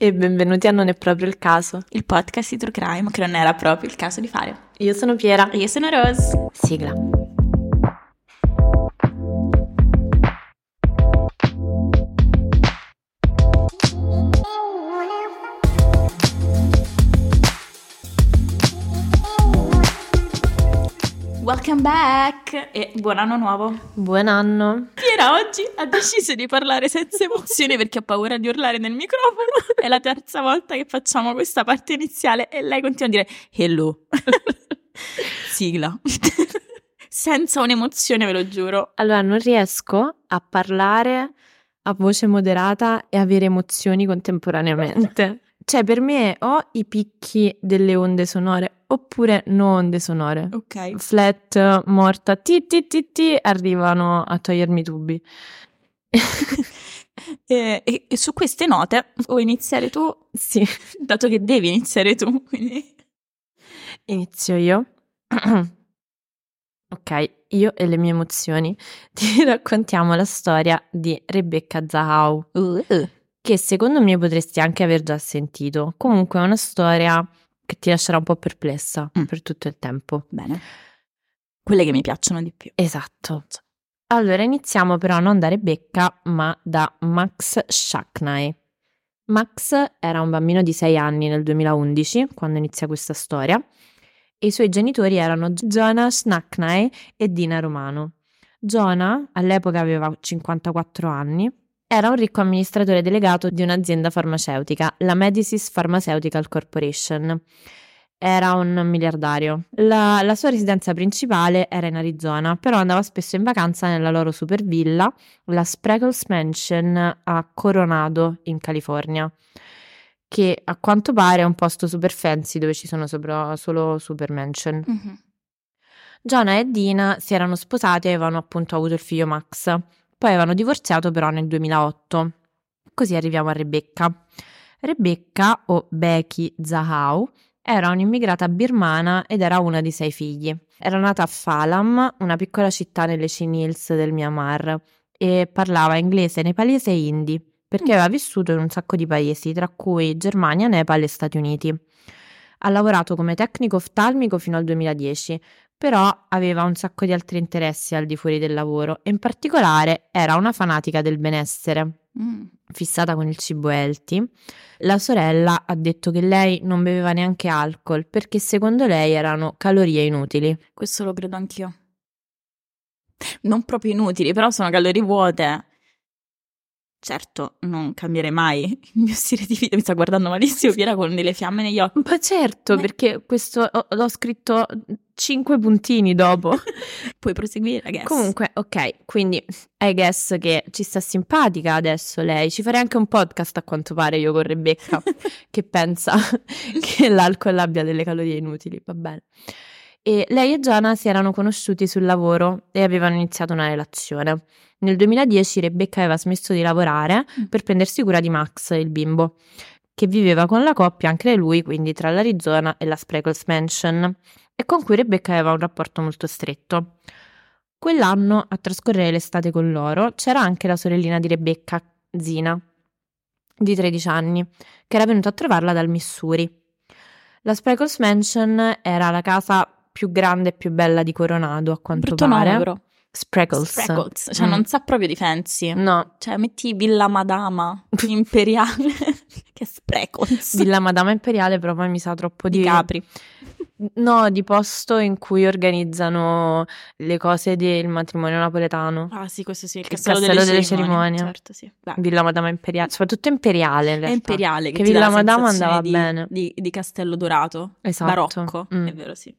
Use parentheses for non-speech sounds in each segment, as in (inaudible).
E benvenuti a Non è proprio il caso. Il podcast di True Crime che non era proprio il caso di fare. Io sono Piera. Io sono Rose. Sigla. Welcome back e buon anno nuovo. Buon anno. Piera oggi ha deciso di parlare senza emozioni perché ha paura di urlare nel microfono. È la terza volta che facciamo questa parte iniziale e lei continua a dire hello. (laughs) Sigla. senza un'emozione, ve lo giuro. Allora, non riesco a parlare a voce moderata e avere emozioni contemporaneamente. Cioè, per me o i picchi delle onde sonore oppure no onde sonore. Ok. Flat, morta, ti ti ti ti, arrivano a togliermi i tubi. (laughs) E, e- e su queste note vuoi iniziare tu, Sì, (laughs) dato che devi iniziare tu. Quindi... inizio io. (clears throat) Ok, io e le mie emozioni (laughs) ti raccontiamo la storia di Rebecca Zahau, che secondo me potresti anche aver già sentito. Comunque è una storia che ti lascerà un po' perplessa Mm. per tutto il tempo. Bene. Quelle che mi piacciono di più. Esatto. Allora iniziamo però non da Rebecca, ma da Max Shackney. Max era un bambino di 6 anni nel 2011, quando inizia questa storia, e i suoi genitori erano Jonah Shackney e Dina Romano. Jonah all'epoca aveva 54 anni, era un ricco amministratore delegato di un'azienda farmaceutica, la Medicis Pharmaceutical Corporation. Era un miliardario. La, la sua residenza principale era in Arizona, però andava spesso in vacanza nella loro super villa, la Spreckles Mansion a Coronado, in California, che a quanto pare è un posto super fancy dove ci sono sopra- solo super mansion. Jonah e Dina si erano sposati e avevano appunto avuto il figlio Max. Poi avevano divorziato però nel 2008. Così arriviamo a Rebecca. Rebecca, o Becky Zahau, era un'immigrata birmana ed era una di sei figli. Era nata a Phalam, una piccola città nelle Chin Hills del Myanmar, e parlava inglese, nepalese e hindi, perché aveva vissuto in un sacco di paesi, tra cui Germania, Nepal e Stati Uniti. Ha lavorato come tecnico oftalmico fino al 2010, però aveva un sacco di altri interessi al di fuori del lavoro e in particolare era una fanatica del benessere, Mm. fissata con il cibo healthy. La sorella ha detto che lei non beveva neanche alcol perché secondo lei erano calorie inutili. Questo lo credo anch'io. Non proprio inutili, però sono calorie vuote. Certo, non cambierei mai (laughs) il mio stile di vita. Mi sta guardando malissimo Piera con delle fiamme negli occhi. Ma certo, perché questo ho- l'ho scritto cinque puntini dopo. (laughs) Puoi proseguire, ragazzi. Comunque, ok, quindi I guess che ci sta simpatica adesso lei. Ci farei anche un podcast a quanto pare io con Rebecca (laughs) che pensa (laughs) che l'alcol abbia delle calorie inutili, va bene. E lei e Gianna si erano conosciuti sul lavoro e avevano iniziato una relazione. Nel 2010 Rebecca aveva smesso di lavorare Mm. per prendersi cura di Max, il bimbo, che viveva con la coppia anche lui, quindi tra l'Arizona e la Spreckles Mansion, e con cui Rebecca aveva un rapporto molto stretto. Quell'anno, a trascorrere l'estate con loro, c'era anche la sorellina di Rebecca, Zina, di 13 anni, che era venuta a trovarla dal Missouri. La Spreckles Mansion era la casa più grande e più bella di Coronado, a quanto Brutto pare. nome, però. Spreckles. Spreckles. Cioè, Mm. non sa proprio di fancy. No, Cioè, metti Villa Madama (laughs) imperiale. (laughs) che Spreckles. Villa Madama Imperiale, però poi mi sa troppo di, di Capri. No, di posto in cui organizzano le cose del matrimonio napoletano. Ah, sì, questo sì, il Il castello, castello delle, delle cerimonie. cerimonie. Certo, sì. Beh, Villa Madama Imperiale, soprattutto imperiale in è realtà. imperiale che, Che Villa la Madama andava di, bene. Di, di castello dorato, Esatto. barocco, Mm. è vero, sì.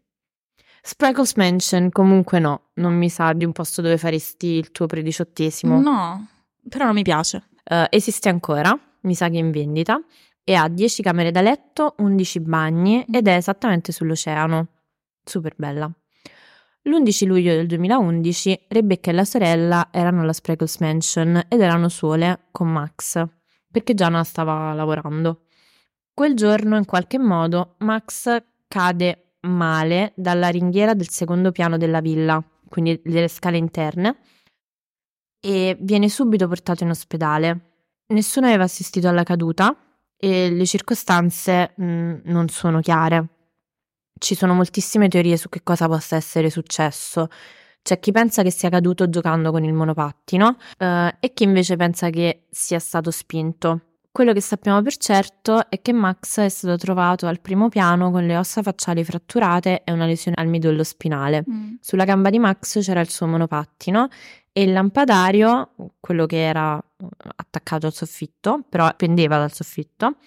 Spreckles Mansion comunque no, non mi sa di un posto dove faresti il tuo prediciottesimo. No, però non mi piace. Eh, esiste ancora, mi sa che è in vendita, e ha 10 camere da letto, 11 bagni ed è esattamente sull'oceano. Super bella. L'11 luglio del 2011 Rebecca e la sorella erano alla Spreckles Mansion ed erano sole con Max, perché Gianna stava lavorando. Quel giorno, in qualche modo, Max cade male dalla ringhiera del secondo piano della villa, quindi delle scale interne, e viene subito portato in ospedale. Nessuno aveva assistito alla caduta e le circostanze mh, non sono chiare. Ci sono moltissime teorie su che cosa possa essere successo. C'è chi pensa che sia caduto giocando con il monopattino eh, e chi invece pensa che sia stato spinto. Quello che sappiamo per certo è che Max è stato trovato al primo piano con le ossa facciali fratturate e una lesione al midollo spinale. Sulla gamba di Max c'era il suo monopattino e il lampadario, quello che era eh, attaccato al soffitto, però pendeva dal soffitto,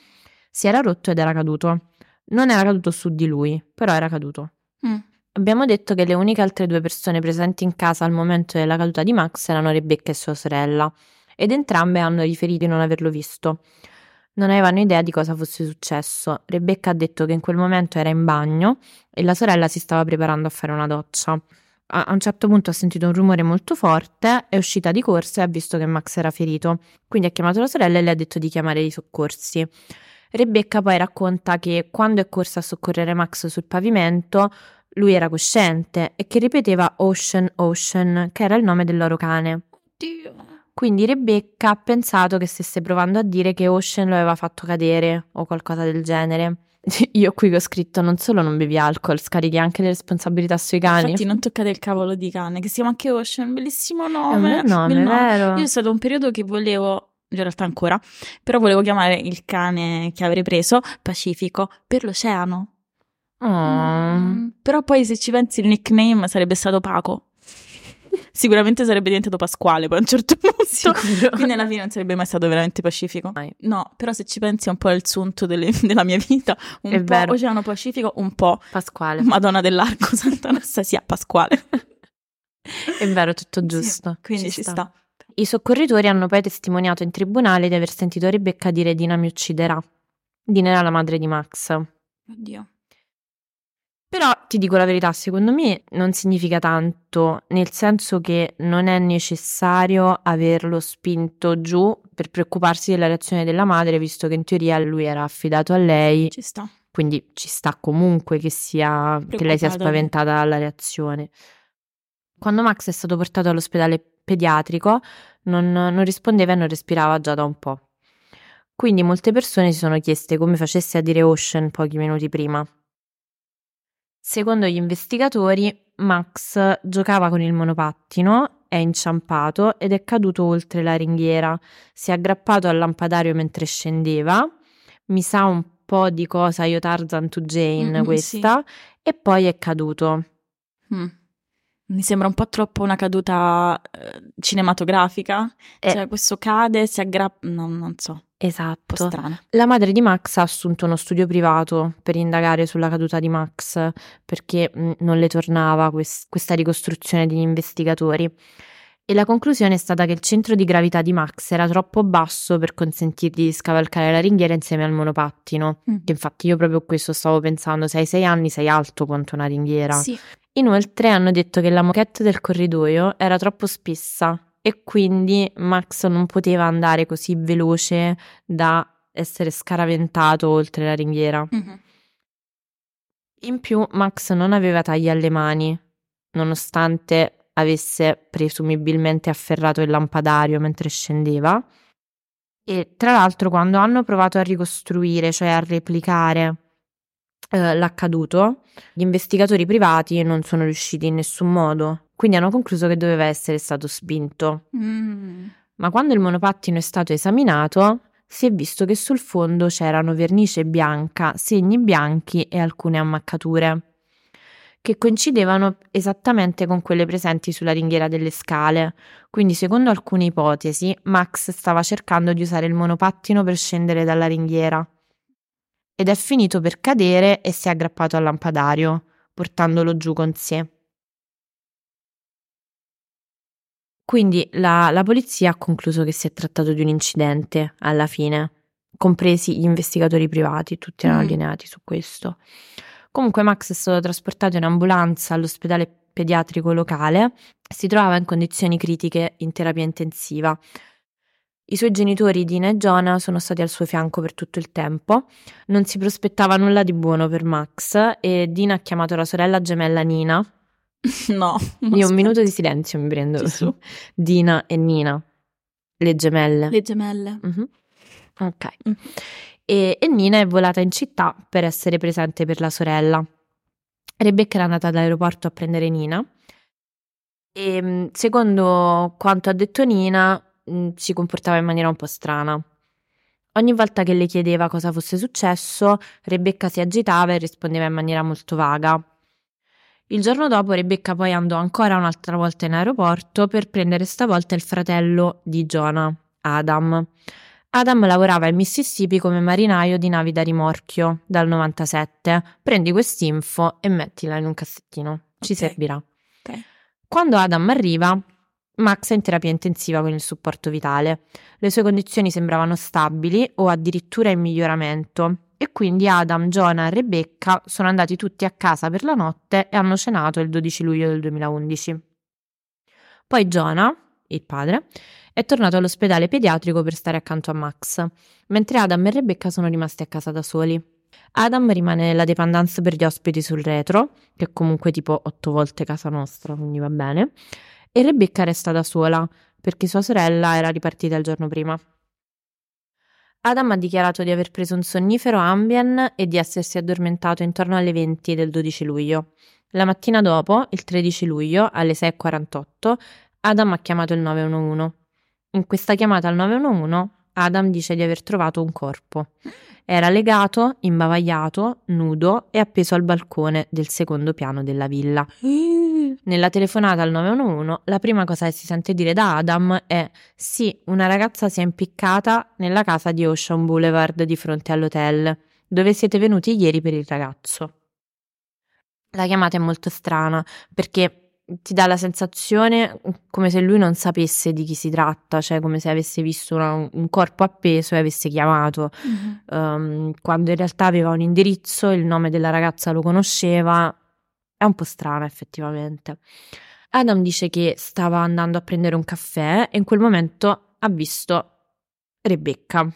si era rotto ed era caduto. Non era caduto su di lui, però era caduto. Mm. Abbiamo detto che le uniche altre due persone presenti in casa al momento della caduta di Max erano Rebecca e sua sorella, ed entrambe hanno riferito di non averlo visto. Non avevano idea di cosa fosse successo. Rebecca ha detto che in quel momento era in bagno e la sorella si stava preparando a fare una doccia. A un certo punto ha sentito un rumore molto forte, è uscita di corsa e ha visto che Max era ferito. Quindi ha chiamato la sorella e le ha detto di chiamare i soccorsi. Rebecca poi racconta che quando è corsa a soccorrere Max sul pavimento, lui era cosciente e che ripeteva Ocean Ocean, che era il nome del loro cane. Oddio. Quindi Rebecca ha pensato che stesse provando a dire che Ocean lo aveva fatto cadere o qualcosa del genere. (laughs) Io qui che ho scritto non solo non bevi alcol, scarichi anche le responsabilità sui cani. Infatti non toccate il cavolo di cane, che si chiama anche Ocean, bellissimo È un nome. bel nome, vero? Io è stato un periodo che volevo, in realtà ancora, però volevo chiamare il cane che avrei preso Pacifico per l'oceano. Oh. Mm, Però poi se ci pensi il nickname sarebbe stato Paco. Sicuramente sarebbe diventato Pasquale poi a un certo (laughs) punto. Sicuro. Quindi alla fine non sarebbe mai stato veramente Pacifico. Mai. No, però se ci pensi è un po' il sunto delle- (laughs) della mia vita. Un È po' vero. Oceano Pacifico, un po' Pasquale. Madonna dell'Arco (laughs) Santa Anastasia Pasquale. È vero, tutto giusto. Quindi ci, sta. I soccorritori hanno poi testimoniato in tribunale di aver sentito Rebecca dire Dina mi ucciderà. Dina era la madre di Max. Oddio. Però ti dico la verità, secondo me non significa tanto, nel senso che non è necessario averlo spinto giù per preoccuparsi della reazione della madre, visto che in teoria lui era affidato a lei, Ci sta. quindi ci sta comunque che, sia, che lei sia spaventata dalla reazione. Quando Max è stato portato all'ospedale pediatrico non, non rispondeva e non respirava già da un po'. Quindi molte persone si sono chieste come facesse a dire Ocean pochi minuti prima. Secondo gli investigatori, Max giocava con il monopattino, è inciampato ed è caduto oltre la ringhiera. Si è aggrappato al lampadario mentre scendeva. Mi sa un po' di cosa io Tarzan to Jane Mm, questa. E poi è caduto. Mm. Mi sembra un po' troppo una caduta eh, cinematografica. Eh. Cioè, questo cade, si aggrappa. No, non so, Esatto. La madre di Max ha assunto uno studio privato per indagare sulla caduta di Max perché mh, non le tornava quest- questa ricostruzione degli investigatori. E la conclusione è stata che il centro di gravità di Max era troppo basso per consentirgli di scavalcare la ringhiera insieme al monopattino. Mm. Che infatti io proprio questo stavo pensando, se hai sei anni sei alto quanto una ringhiera. Sì. Inoltre hanno detto che la moquette del corridoio era troppo spessa e quindi Max non poteva andare così veloce da essere scaraventato oltre la ringhiera. Mhm. In più Max non aveva tagli alle mani, nonostante avesse presumibilmente afferrato il lampadario mentre scendeva. E tra l'altro quando hanno provato a ricostruire, cioè a replicare eh, l'accaduto, gli investigatori privati non sono riusciti in nessun modo, quindi hanno concluso che doveva essere stato spinto. Mm. Ma quando il monopattino è stato esaminato, si è visto che sul fondo c'erano vernice bianca, segni bianchi e alcune ammaccature. che coincidevano esattamente con quelle presenti sulla ringhiera delle scale. Quindi, secondo alcune ipotesi, Max stava cercando di usare il monopattino per scendere dalla ringhiera ed è finito per cadere e si è aggrappato al lampadario, portandolo giù con sé. Quindi la, la polizia ha concluso che si è trattato di un incidente alla fine, compresi gli investigatori privati, tutti erano Mm. allineati su questo. Comunque Max è stato trasportato in ambulanza all'ospedale pediatrico locale si trovava in condizioni critiche in terapia intensiva. I suoi genitori Dina e Jonah sono stati al suo fianco per tutto il tempo. Non si prospettava nulla di buono per Max e Dina ha chiamato la sorella gemella Nina. (laughs) No. Io un minuto di silenzio mi prendo su. (laughs) Dina e Nina, le gemelle. Le gemelle. Mhm. Ok. Mm. E, e Nina è volata in città per essere presente per la sorella. Rebecca era andata all'aeroporto a prendere Nina e mh, secondo quanto ha detto Nina mh, si comportava in maniera un po' strana. Ogni volta che le chiedeva cosa fosse successo, Rebecca si agitava e rispondeva in maniera molto vaga. Il giorno dopo Rebecca poi andò ancora un'altra volta in aeroporto per prendere stavolta il fratello di Jonah, Adam. Adam lavorava in Mississippi come marinaio di navi da rimorchio dal 97. Prendi quest'info e mettila in un cassettino, ci Ok. servirà. Ok. Quando Adam arriva, Max è in terapia intensiva con il supporto vitale. Le sue condizioni sembravano stabili o addirittura in miglioramento e quindi Adam, Jonah e Rebecca sono andati tutti a casa per la notte e hanno cenato il 12 luglio del 2011. Poi Jonah, il padre, è tornato all'ospedale pediatrico per stare accanto a Max, mentre Adam e Rebecca sono rimasti a casa da soli. Adam rimane nella dependance per gli ospiti sul retro, che è comunque tipo otto volte casa nostra, quindi va bene, e Rebecca resta da sola, perché sua sorella era ripartita il giorno prima. Adam ha dichiarato di aver preso un sonnifero Ambien e di essersi addormentato intorno alle 20 del 12 luglio. La mattina dopo, il 13 luglio, alle 6.48, Adam ha chiamato il 911. In questa chiamata al 911, Adam dice di aver trovato un corpo. Era legato, imbavagliato, nudo e appeso al balcone del secondo piano della villa. (gasps) (clears throat) Nella telefonata al 911, la prima cosa che si sente dire da Adam è: Sì, una ragazza si è impiccata nella casa di Ocean Boulevard di fronte all'hotel, dove siete venuti ieri per il ragazzo. La chiamata è molto strana perché ti dà la sensazione come se lui non sapesse di chi si tratta, cioè come se avesse visto una- un corpo appeso e avesse chiamato, Mhm. ehm, quando in realtà aveva un indirizzo, il nome della ragazza lo conosceva. È un po' strana effettivamente. Adam dice che stava andando a prendere un caffè e in quel momento ha visto Rebecca,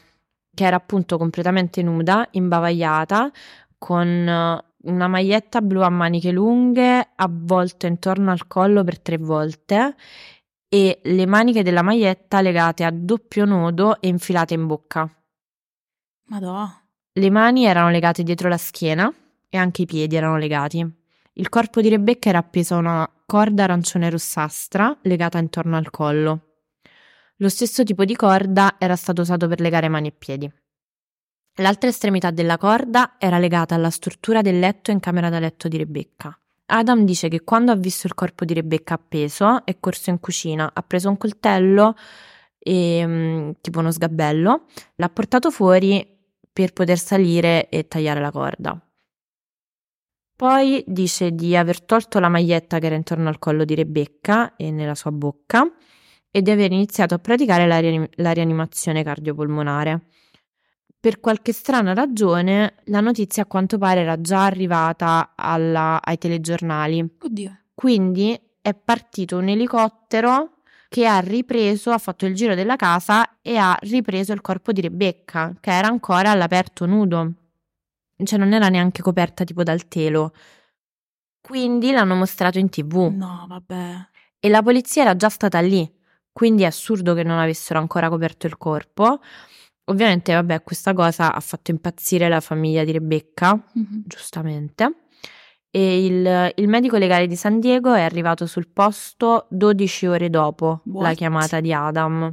che era appunto completamente nuda, imbavagliata, con eh, una maglietta blu a maniche lunghe avvolto intorno al collo per tre volte e le maniche della maglietta legate a doppio nodo e infilate in bocca. Madò. Le mani erano legate dietro la schiena e anche i piedi erano legati. Il corpo di Rebecca era appeso a una corda arancione rossastra legata intorno al collo. Lo stesso tipo di corda era stato usato per legare mani e piedi. L'altra estremità della corda era legata alla struttura del letto in camera da letto di Rebecca. Adam dice che quando ha visto il corpo di Rebecca appeso è corso in cucina, ha preso un coltello e mm, tipo uno sgabello, l'ha portato fuori per poter salire e tagliare la corda. Poi dice di aver tolto la maglietta che era intorno al collo di Rebecca e nella sua bocca e di aver iniziato a praticare la, rianim- la rianimazione cardiopolmonare. Per qualche strana ragione, la notizia a quanto pare era già arrivata alla- ai telegiornali. Oddio. Quindi è partito un elicottero che ha ripreso, ha fatto il giro della casa e ha ripreso il corpo di Rebecca, che era ancora all'aperto nudo. Cioè non era neanche coperta tipo dal telo. Quindi l'hanno mostrato in tv No, vabbè. e la polizia era già stata lì, quindi è assurdo che non avessero ancora coperto il corpo. Ovviamente, vabbè, questa cosa ha fatto impazzire la famiglia di Rebecca, Mhm. giustamente. E il, il medico legale di San Diego è arrivato sul posto 12 ore dopo la What? chiamata di Adam.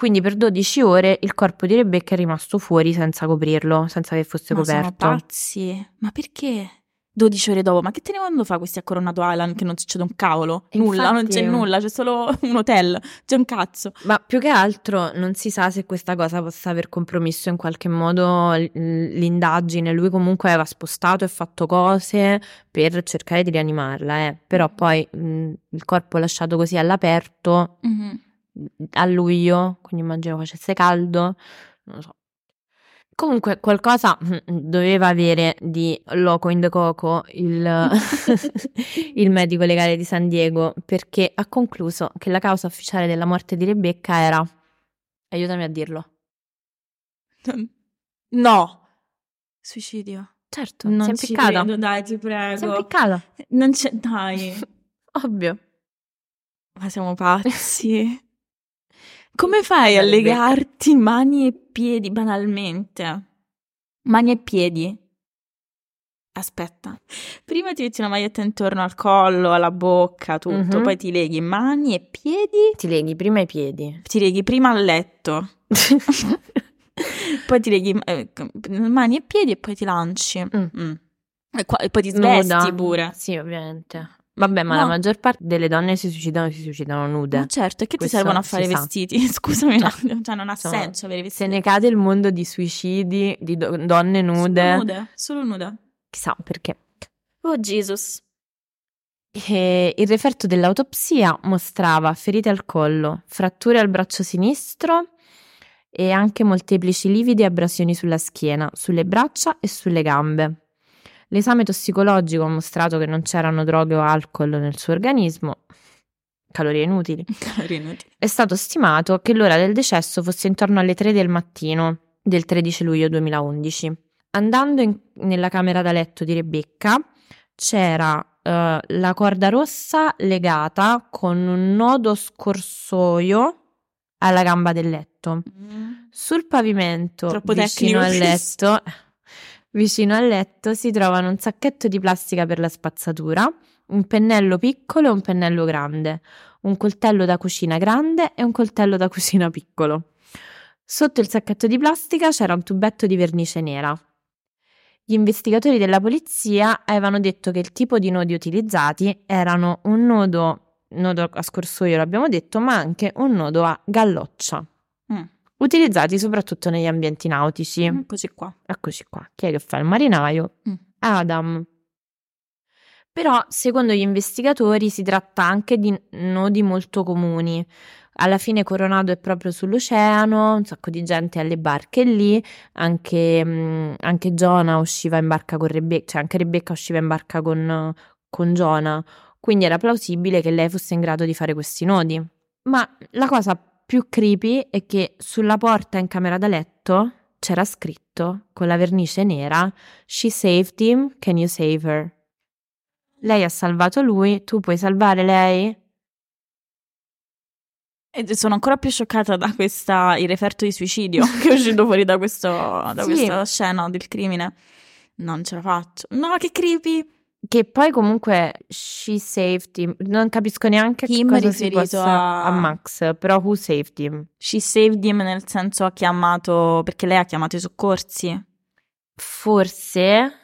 Quindi per 12 ore il corpo di Rebecca è rimasto fuori senza coprirlo, senza che fosse Ma coperto. pazzi. Ma perché? 12 ore dopo, ma che te ne quando fa questi a Coronado Island che non succede un cavolo? Nulla, non c'è infatti- nulla, c'è solo (laughs) un hotel, c'è un cazzo. Ma più che altro non si sa se questa cosa possa aver compromesso in qualche modo l'indagine. Lui comunque aveva spostato e fatto cose per cercare di rianimarla, eh. Però poi mh, il corpo lasciato così all'aperto a luglio, quindi immagino facesse caldo, non lo so. Comunque qualcosa mm, doveva avere di loco in the coco il, (laughs) il medico legale di San Diego perché ha concluso che la causa ufficiale della morte di Rebecca era, aiutami a dirlo, No, suicidio. certo, Non si è impiccata, credo, dai, ti si è prego. impiccata, Non c'è, dai. (laughs) ovvio. Ma siamo pazzi. Come fai a legarti mani e piedi banalmente? Mani e piedi. Aspetta. Prima ti metti una maglietta intorno al collo, alla bocca, tutto, Mhm. poi ti leghi mani e piedi, Ti leghi prima i piedi. ti leghi prima al letto, (laughs) poi ti leghi eh, mani e piedi e poi ti lanci. Mm. Mm. E, qua- e poi ti svesti Nuda. pure. Sì, ovviamente. Vabbè, ma No. la maggior parte delle donne si suicidano, si suicidano nude. Ma certo, e che ti Questo servono a fare i si sa. vestiti? (laughs) Scusami, un attimo, cioè non ha Insomma, senso avere i Se vestiti. ne cade il mondo di suicidi, di do- donne nude, Solo nude, solo nude. chissà perché. Oh Jesus. E il referto dell'autopsia mostrava ferite al collo, fratture al braccio sinistro e anche molteplici lividi e abrasioni sulla schiena, sulle braccia e sulle gambe. L'esame tossicologico ha mostrato che non c'erano droghe o alcol nel suo organismo, calorie inutili. (laughs) Calorie inutili. È stato stimato che l'ora del decesso fosse intorno alle 3 del mattino del 13 luglio 2011. Andando in- nella camera da letto di Rebecca c'era eh, la corda rossa legata con un nodo scorsoio alla gamba del letto. Sul pavimento Troppo vicino tecnico al letto, vicino al letto si trovano un sacchetto di plastica per la spazzatura, un pennello piccolo e un pennello grande, un coltello da cucina grande e un coltello da cucina piccolo. Sotto il sacchetto di plastica c'era un tubetto di vernice nera. Gli investigatori della polizia avevano detto che il tipo di nodi utilizzati erano un nodo, nodo a scorsoio l'abbiamo detto, ma anche un nodo a galloccia, Mm. Utilizzati soprattutto negli ambienti nautici. Mm, Così qua. Eccoci qua. Chi è che fa il marinaio? Mm. Adam. Però, secondo gli investigatori, si tratta anche di nodi molto comuni. Alla fine Coronado è proprio sull'oceano, un sacco di gente alle barche lì, anche, mm, anche Jonah usciva in barca con Rebecca, cioè anche Rebecca usciva in barca con, con Jonah, quindi era plausibile che lei fosse in grado di fare questi nodi. Ma la cosa più creepy è che sulla porta in camera da letto c'era scritto con la vernice nera She saved him, can you save her? Lei ha salvato lui, tu puoi salvare lei? E sono ancora più scioccata da questa, il referto di suicidio (laughs) che è uscito fuori da, questo, da Sì. questa scena del crimine. Non ce la faccio. No, che creepy. Che poi comunque she saved him, non capisco neanche che Him cosa si riferito possa a- Max, però who saved him? She saved him nel senso ha chiamato, perché lei ha chiamato i soccorsi. Forse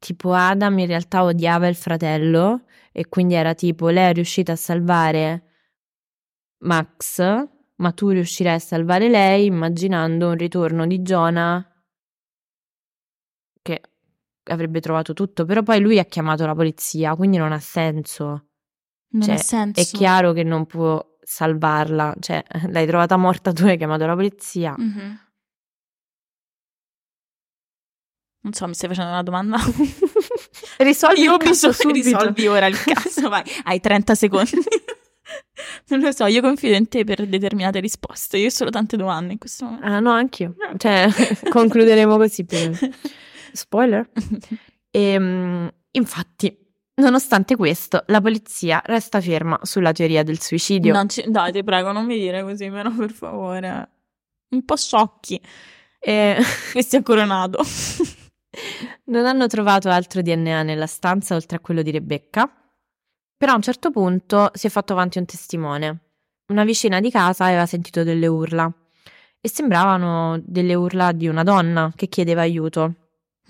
tipo Adam in realtà odiava il fratello e quindi era tipo lei è riuscita a salvare Max, ma tu riuscirai a salvare lei immaginando un ritorno di Jonah che avrebbe trovato tutto, però poi lui ha chiamato la polizia, quindi non ha senso. Non Cioè, ha senso. È chiaro che non può salvarla, cioè (laughs) l'hai trovata morta, tu hai chiamato la polizia. Mhm. Non so, mi stai facendo una domanda? (laughs) Risolvi io il caso subito. risolvi ora il (laughs) caso, vai. Hai 30 secondi. non lo so, io confido in te per determinate risposte. Io ho solo tante domande in questo momento. Ah no, anch'io. Cioè, concluderemo così. meno. Spoiler. (laughs) Ehm, infatti, nonostante questo, la polizia resta ferma sulla teoria del suicidio. Non ci- Dai, ti prego, non mi dire così, però, per favore. Un po' sciocchi. E (laughs) Questi a Coronado. (laughs) non hanno trovato altro DNA nella stanza oltre a quello di Rebecca. Però a un certo punto si è fatto avanti un testimone. Una vicina di casa aveva sentito delle urla e sembravano delle urla di una donna che chiedeva aiuto.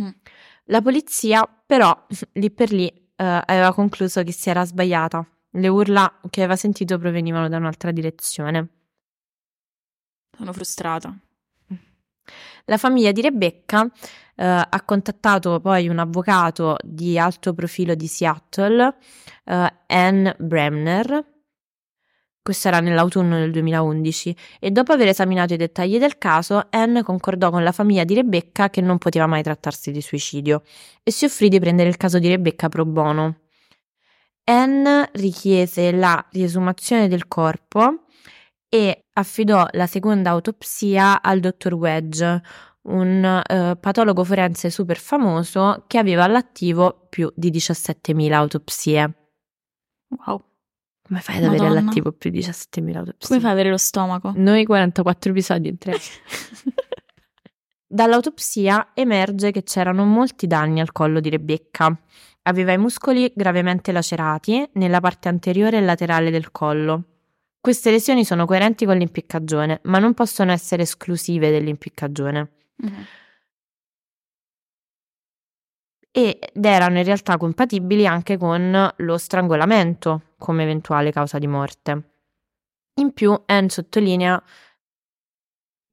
Mm. La polizia però (laughs) lì per lì eh, aveva concluso che si era sbagliata. Le urla che aveva sentito provenivano da un'altra direzione. Sono frustrata. La famiglia di Rebecca eh, ha contattato poi un avvocato di alto profilo di Seattle, eh, Ann Bremner. Questo era nell'autunno del 2011 e dopo aver esaminato i dettagli del caso, Ann concordò con la famiglia di Rebecca che non poteva mai trattarsi di suicidio e si offrì di prendere il caso di Rebecca pro bono. Ann richiese la riesumazione del corpo e affidò la seconda autopsia al dottor Wedge, un eh, patologo forense super famoso che aveva all'attivo più di 17.000 autopsie. Wow. Come fai ad avere Madonna. all'attivo più di 17.000 autopsie? Come fai ad avere lo stomaco? Noi 44 episodi in tre. (laughs) Dall'autopsia emerge che c'erano molti danni al collo di Rebecca. Aveva i muscoli gravemente lacerati nella parte anteriore e laterale del collo. Queste lesioni sono coerenti con l'impiccagione, ma non possono essere esclusive dell'impiccagione. Mhm. Ed erano in realtà compatibili anche con lo strangolamento come eventuale causa di morte. In più, Anne sottolinea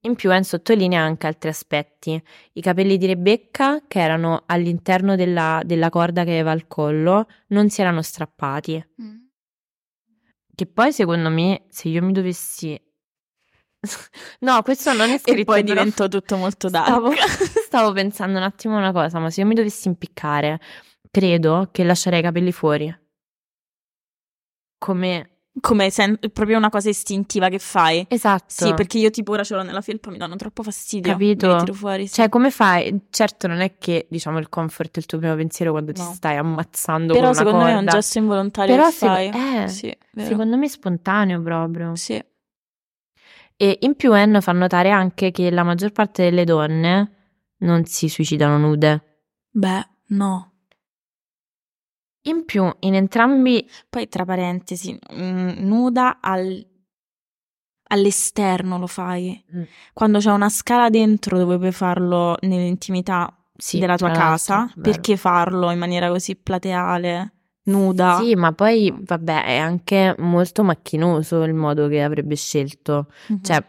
in più Anne sottolinea anche altri aspetti. I capelli di Rebecca, che erano all'interno della, della corda che aveva al collo, non si erano strappati. Che poi, secondo me, se io mi dovessi... no, questo non è scritto. E poi diventò tutto molto dark. Stavo, (laughs) stavo pensando un attimo una cosa, ma se io mi dovessi impiccare, credo che lascerei i capelli fuori. Come... Come sen- proprio una cosa istintiva che fai. Esatto. Sì, perché io tipo ora ce l'ho nella felpa, mi danno troppo fastidio. Capito? Me li tiro fuori, sì. Cioè, come fai? Certo, non è che, diciamo, il comfort è il tuo primo pensiero quando ti No. stai ammazzando Però con una secondo me è un corda. gesto involontario Però che se- fai. eh, sì. Secondo me è spontaneo proprio. Sì. E in più Anne fa notare anche che la maggior parte delle donne non si suicidano nude. Beh, no. In più, in entrambi Poi, tra parentesi, mm, nuda al- all'esterno lo fai. Mm. Quando c'è una scala dentro dove puoi farlo nell'intimità sì, della tua casa, perché farlo in maniera così plateale, nuda? Sì, ma poi, vabbè, è anche molto macchinoso il modo che avrebbe scelto. Mhm. Cioè,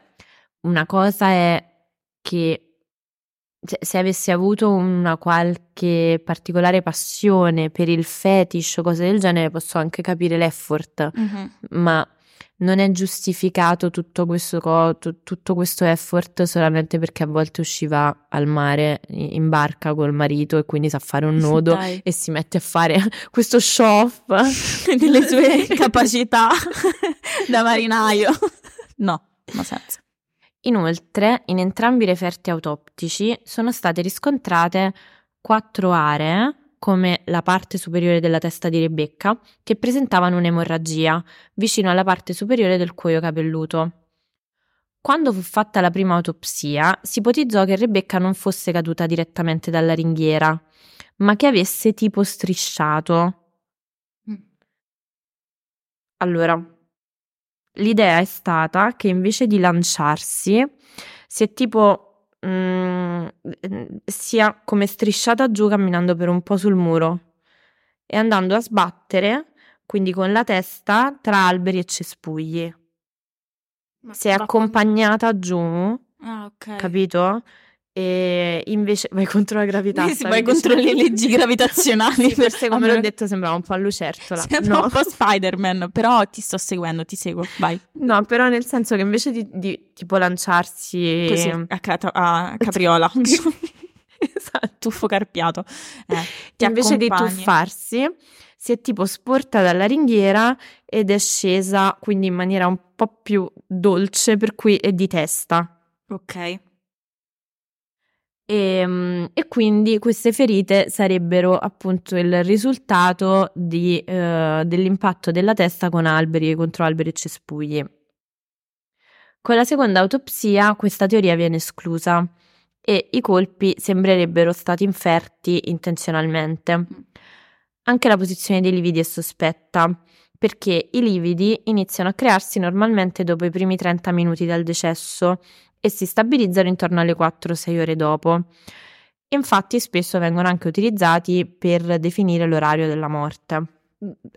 una cosa è che se- se avessi avuto una qualche particolare passione per il fetish o cose del genere, posso anche capire l'effort, Mhm. ma non è giustificato tutto questo, co- tutto questo effort solamente perché a volte usciva al mare in barca col marito e quindi sa fare un (laughs) nodo Dai. e si mette a fare (laughs) questo show off. delle (laughs) sue capacità da marinaio. No, ha senso. Inoltre, in entrambi i referti autoptici sono state riscontrate quattro aree, come la parte superiore della testa di Rebecca, che presentavano un'emorragia vicino alla parte superiore del cuoio capelluto. Quando fu fatta la prima autopsia, si ipotizzò che Rebecca non fosse caduta direttamente dalla ringhiera, ma che avesse tipo strisciato. Allora, l'idea è stata che invece di lanciarsi, si è tipo mm, sia come strisciata giù camminando per un po' sul muro e andando a sbattere, quindi con la testa, tra alberi e cespugli. Si è accompagnata giù, Ah, ok. capito? E invece vai contro la gravità. Stavi vai contro le (laughs) leggi gravitazionali. Sì, forse come l'ho detto sembrava un po' a lucertola. (laughs) Sembra No. un po' Spider-Man, però ti sto seguendo, ti seguo, vai. No, però nel senso che invece di, di, tipo lanciarsi Così, a, (laughs) a capriola. esatto. Tuffo carpiato. Eh, invece di accompagni. tuffarsi si è tipo sporta dalla ringhiera ed è scesa quindi in maniera un po' più dolce per cui è di testa Ok. E, mm, e quindi queste ferite sarebbero appunto il risultato di, eh, dell'impatto della testa con alberi contro alberi e cespugli con la seconda autopsia questa teoria viene esclusa e i colpi sembrerebbero stati inferti intenzionalmente. Anche la posizione dei lividi è sospetta, perché i lividi iniziano a crearsi normalmente dopo i primi 30 minuti dal decesso e si stabilizzano intorno alle 4-6 ore dopo. Infatti spesso vengono anche utilizzati per definire l'orario della morte.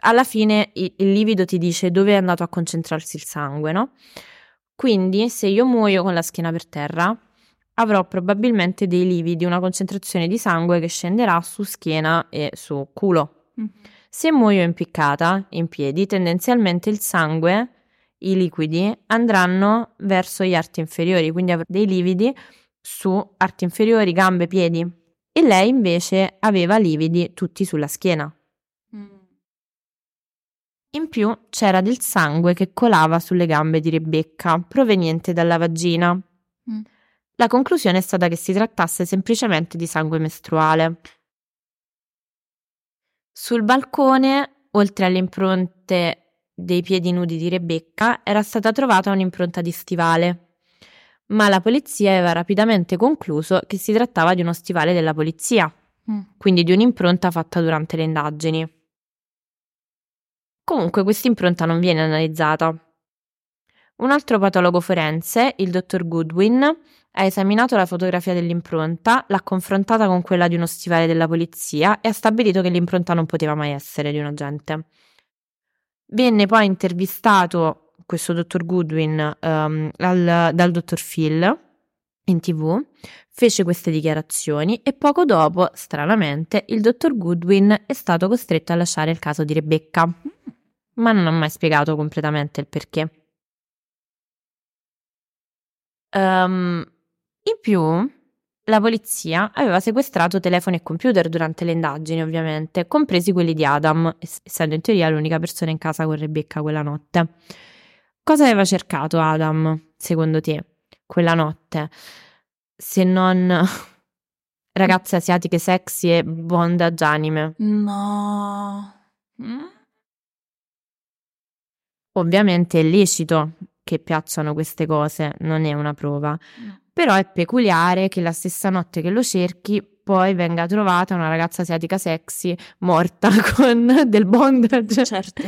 Alla fine il, livido ti dice dove è andato a concentrarsi il sangue, no? Quindi se io muoio con la schiena per terra, avrò probabilmente dei lividi, una concentrazione di sangue che scenderà su schiena e su culo. Mm. Se muoio impiccata, in piedi, tendenzialmente il sangue, i liquidi, andranno verso gli arti inferiori, quindi avrò dei lividi su arti inferiori, gambe, piedi. E lei invece aveva lividi tutti sulla schiena. Mm. In più c'era del sangue che colava sulle gambe di Rebecca, proveniente dalla vagina. Mm. La conclusione è stata che si trattasse semplicemente di sangue mestruale. Sul balcone, oltre alle impronte dei piedi nudi di Rebecca, era stata trovata un'impronta di stivale. Ma la polizia aveva rapidamente concluso che si trattava di uno stivale della polizia, Mm. quindi di un'impronta fatta durante le indagini. Comunque questa impronta non viene analizzata. Un altro patologo forense, il dottor Goodwin, ha esaminato la fotografia dell'impronta, l'ha confrontata con quella di uno stivale della polizia e ha stabilito che l'impronta non poteva mai essere di un agente. Venne poi intervistato questo dottor Goodwin ehm, al- dal dottor Phil in tv, fece queste dichiarazioni e poco dopo, stranamente, il dottor Goodwin è stato costretto a lasciare il caso di Rebecca, ma non ha mai spiegato completamente il perché. Ehm, in più, la polizia aveva sequestrato telefoni e computer durante le indagini, ovviamente, compresi quelli di Adam, ess- essendo in teoria l'unica persona in casa con Rebecca quella notte. Cosa aveva cercato Adam, secondo te, quella notte? Se non (laughs) ragazze asiatiche sexy e bondage anime. No. Mm? Ovviamente è lecito che piacciono queste cose, non è una prova. No. Però è peculiare che la stessa notte che lo cerchi poi venga trovata una ragazza asiatica sexy morta (laughs) con del bondage. Certo.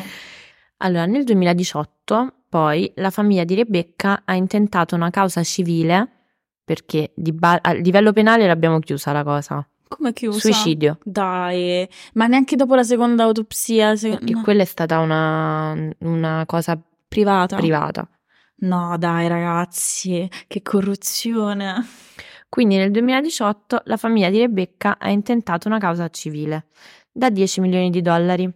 Allora, nel 2018, poi, la famiglia di Rebecca ha intentato una causa civile perché di ba- a livello penale l'abbiamo chiusa la cosa. Come chiusa? Suicidio. Dai, ma neanche dopo la seconda autopsia se- Perché no. quella è stata una, una cosa privata. privata. No, dai, ragazzi, che corruzione. Quindi nel 2018 la famiglia di Rebecca ha intentato una causa civile da 10 milioni di dollari,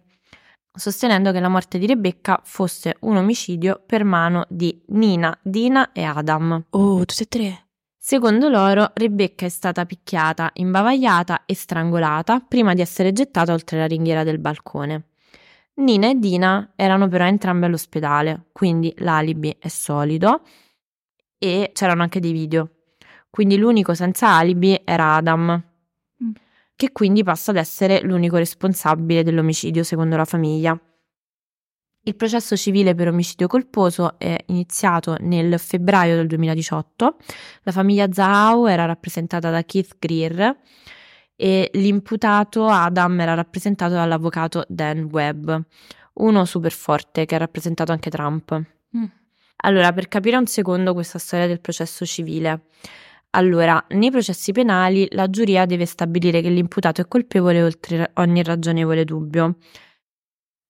sostenendo che la morte di Rebecca fosse un omicidio per mano di Nina, Dina e Adam. Oh, tutte e tre. Secondo loro, Rebecca è stata picchiata, imbavagliata e strangolata prima di essere gettata oltre la ringhiera del balcone. Nina e Dina erano però entrambe all'ospedale, quindi l'alibi è solido e c'erano anche dei video. Quindi l'unico senza alibi era Adam, Mm. che quindi passa ad essere l'unico responsabile dell'omicidio secondo la famiglia. Il processo civile per omicidio colposo è iniziato nel febbraio del 2018. La famiglia Zahau era rappresentata da Keith Greer e l'imputato Adam era rappresentato dall'avvocato Dan Webb, uno super forte che ha rappresentato anche Trump. Mm. Allora, per capire un secondo questa storia del processo civile. Allora, nei processi penali la giuria deve stabilire che l'imputato è colpevole oltre ogni ragionevole dubbio.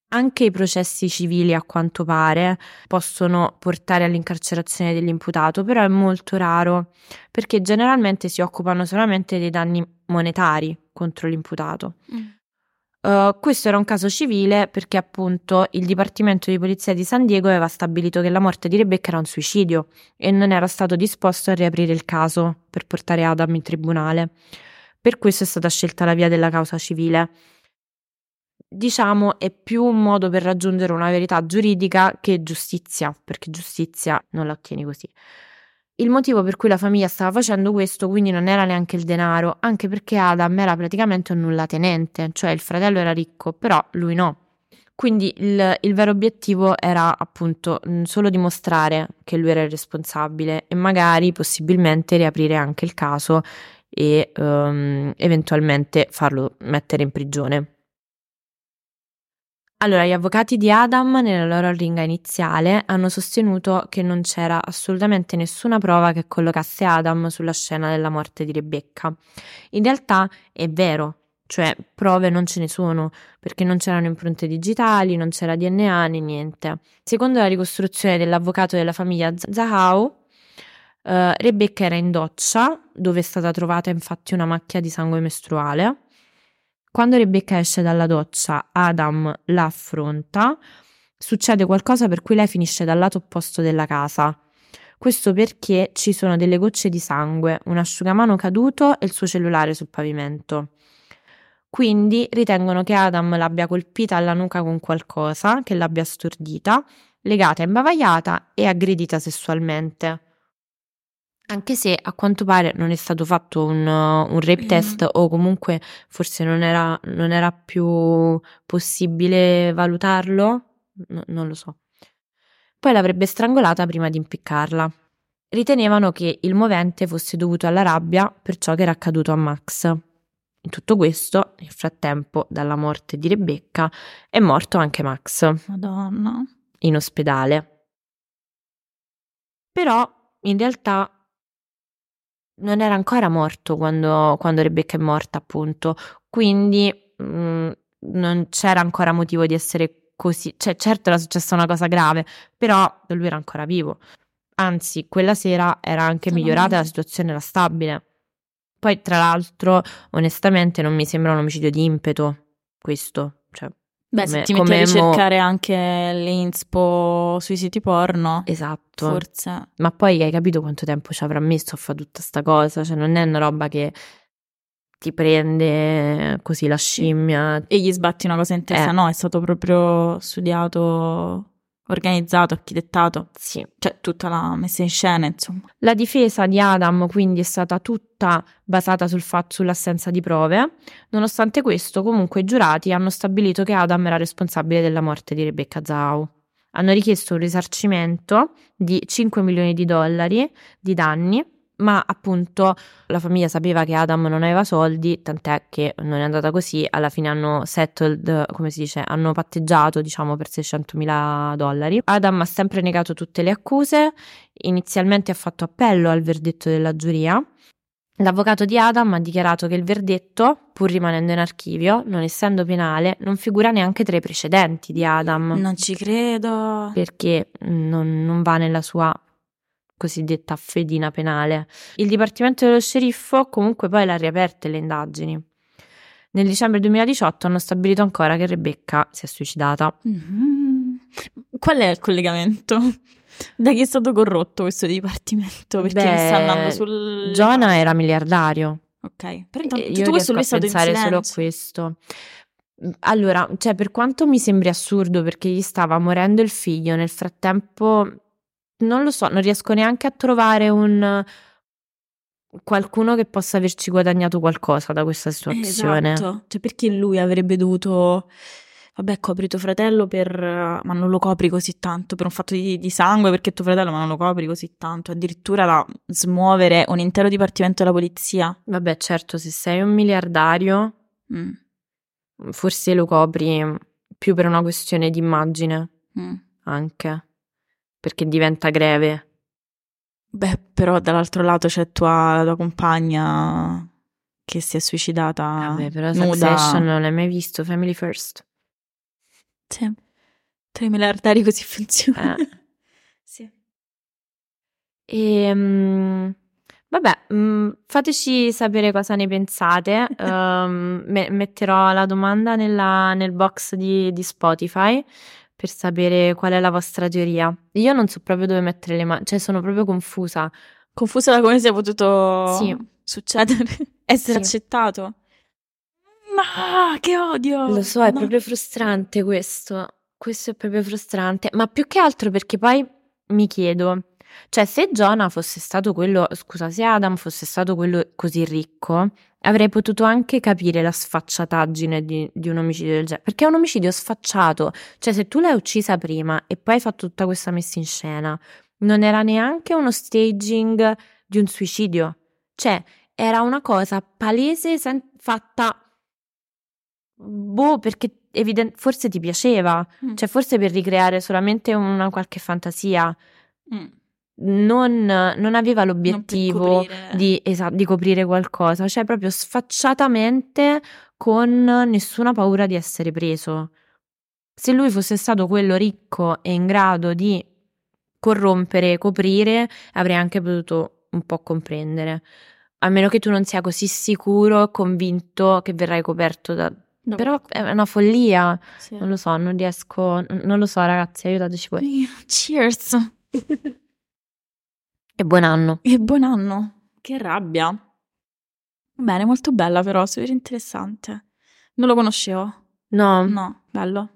Anche i processi civili, a quanto pare, possono portare all'incarcerazione dell'imputato, però è molto raro, perché generalmente si occupano solamente dei danni monetari contro l'imputato. Mm. Uh, questo era un caso civile perché appunto il Dipartimento di Polizia di San Diego aveva stabilito che la morte di Rebecca era un suicidio e non era stato disposto a riaprire il caso per portare Adam in tribunale. Per questo è stata scelta la via della causa civile. Diciamo è più un modo per raggiungere una verità giuridica che giustizia, perché giustizia non la ottieni così. Il motivo per cui la famiglia stava facendo questo quindi non era neanche il denaro, anche perché Adam era praticamente un nullatenente, cioè il fratello era ricco, però lui no. Quindi il, il vero obiettivo era appunto mh, solo dimostrare che lui era il responsabile e magari possibilmente riaprire anche il caso e ehm, eventualmente farlo mettere in prigione. Allora, gli avvocati di Adam nella loro arringa iniziale hanno sostenuto che non c'era assolutamente nessuna prova che collocasse Adam sulla scena della morte di Rebecca. In realtà è vero, cioè prove non ce ne sono perché non c'erano impronte digitali, non c'era DNA né niente. Secondo la ricostruzione dell'avvocato della famiglia Zahau, eh, Rebecca era in doccia, dove è stata trovata infatti una macchia di sangue mestruale. Quando Rebecca esce dalla doccia, Adam la affronta. Succede qualcosa per cui lei finisce dal lato opposto della casa. Questo perché ci sono delle gocce di sangue, un asciugamano caduto e il suo cellulare sul pavimento. Quindi ritengono che Adam l'abbia colpita alla nuca con qualcosa, che l'abbia stordita, legata imbavagliata e aggredita sessualmente. Anche se a quanto pare non è stato fatto un, un rape Mm. test o comunque forse non era, non era più possibile valutarlo, No- non lo so. Poi l'avrebbe strangolata prima di impiccarla. Ritenevano che il movente fosse dovuto alla rabbia per ciò che era accaduto a Max. In tutto questo, nel frattempo, dalla morte di Rebecca, è morto anche Max Madonna. in ospedale. Però in realtà non era ancora morto quando, quando Rebecca è morta, appunto. Quindi mm, non c'era ancora motivo di essere così. Cioè, certo era successa una cosa grave, però lui era ancora vivo. Anzi, quella sera era anche migliorata, meglio. la situazione era stabile. Poi, tra l'altro, onestamente, non mi sembra un omicidio di impeto questo. Cioè, Beh, se Come- ti metti a come mo- ricercare anche le inspo sui siti porno, esatto. forse. Ma poi hai capito quanto tempo ci avrà messo a fare tutta sta cosa? Cioè, non è una roba che ti prende così la scimmia. E gli sbatti una cosa in testa, Eh. no, è stato proprio studiato, organizzato, architettato, Sì. cioè tutta la messa in scena, insomma. La difesa di Adam quindi è stata tutta basata sul fatto sull'assenza di prove. Nonostante questo, comunque i giurati hanno stabilito che Adam era responsabile della morte di Rebecca Zhao. Hanno richiesto un risarcimento di 5 milioni di dollari di danni, ma appunto la famiglia sapeva che Adam non aveva soldi, tant'è che non è andata così, alla fine hanno settled, come si dice, hanno patteggiato diciamo per 600 mila dollari. Adam ha sempre negato tutte le accuse, inizialmente ha fatto appello al verdetto della giuria. L'avvocato di Adam ha dichiarato che il verdetto, pur rimanendo in archivio, non essendo penale, non figura neanche tra i precedenti di Adam Non ci credo. perché non, non va nella sua cosiddetta fedina penale. Il Dipartimento dello Sceriffo comunque poi l'ha riaperte le indagini. Nel dicembre 2018 hanno stabilito ancora che Rebecca si è suicidata. Mhm. Qual è il collegamento? (laughs) Da chi è stato corrotto questo dipartimento? Perché mi sta andando Beh, sul... Jonah era miliardario. Ok, però intanto Eh, tutto questo lui è stato in pensare solo a questo. Allora, cioè, per quanto mi sembri assurdo perché gli stava morendo il figlio, nel frattempo non lo so, non riesco neanche a trovare un qualcuno che possa averci guadagnato qualcosa da questa situazione. Esatto, cioè perché lui avrebbe dovuto... Vabbè, copri tuo fratello per... ma non lo copri così tanto per un fatto di, di sangue, perché tuo fratello, ma non lo copri così tanto, addirittura da smuovere un intero dipartimento della polizia. Vabbè, certo, se sei un miliardario, Mm, forse lo copri più per una questione di immagine, mm. anche perché diventa greve. Beh, però dall'altro lato c'è tua, tua compagna che si è suicidata Vabbè, però nuda. Succession non l'hai mai visto, Family First. Sì. Tre miliardari così funziona. Eh. (laughs) sì. E, mm, vabbè, mm, fateci sapere cosa ne pensate. (laughs) Ehm, me- metterò la domanda nella- nel box di, di Spotify per sapere qual è la vostra teoria. Io non so proprio dove mettere le mani, cioè sono proprio confusa. Confusa da come sia potuto Sì. succedere, (laughs) essere Sì. accettato. Ma che odio! Lo so, è No. proprio frustrante questo. Questo è proprio frustrante, ma più che altro perché poi mi chiedo, cioè se Jonah fosse stato quello, scusa, se Adam fosse stato quello così ricco, avrei potuto anche capire la sfacciataggine di, di un omicidio del genere, perché è un omicidio sfacciato, cioè se tu l'hai uccisa prima e poi hai fatto tutta questa messa in scena, non era neanche uno staging di un suicidio, cioè era una cosa palese sen- fatta Boh, perché eviden- forse ti piaceva, Mm. cioè forse per ricreare solamente una qualche fantasia, Mm. Non, non aveva Non l'obiettivo coprire. di, esa- di coprire qualcosa, cioè proprio sfacciatamente con nessuna paura di essere preso. Se lui fosse stato quello ricco e in grado di corrompere, coprire, avrei anche potuto un po' comprendere. A meno che tu non sia così sicuro e convinto che verrai coperto da... Da Però è una follia, Sì. non lo so, non riesco, non lo so ragazzi, aiutateci voi. Cheers. (laughs) E buon anno. E buon anno. Che rabbia. Bene, molto bella però, super interessante. Non lo conoscevo. No, No, bello.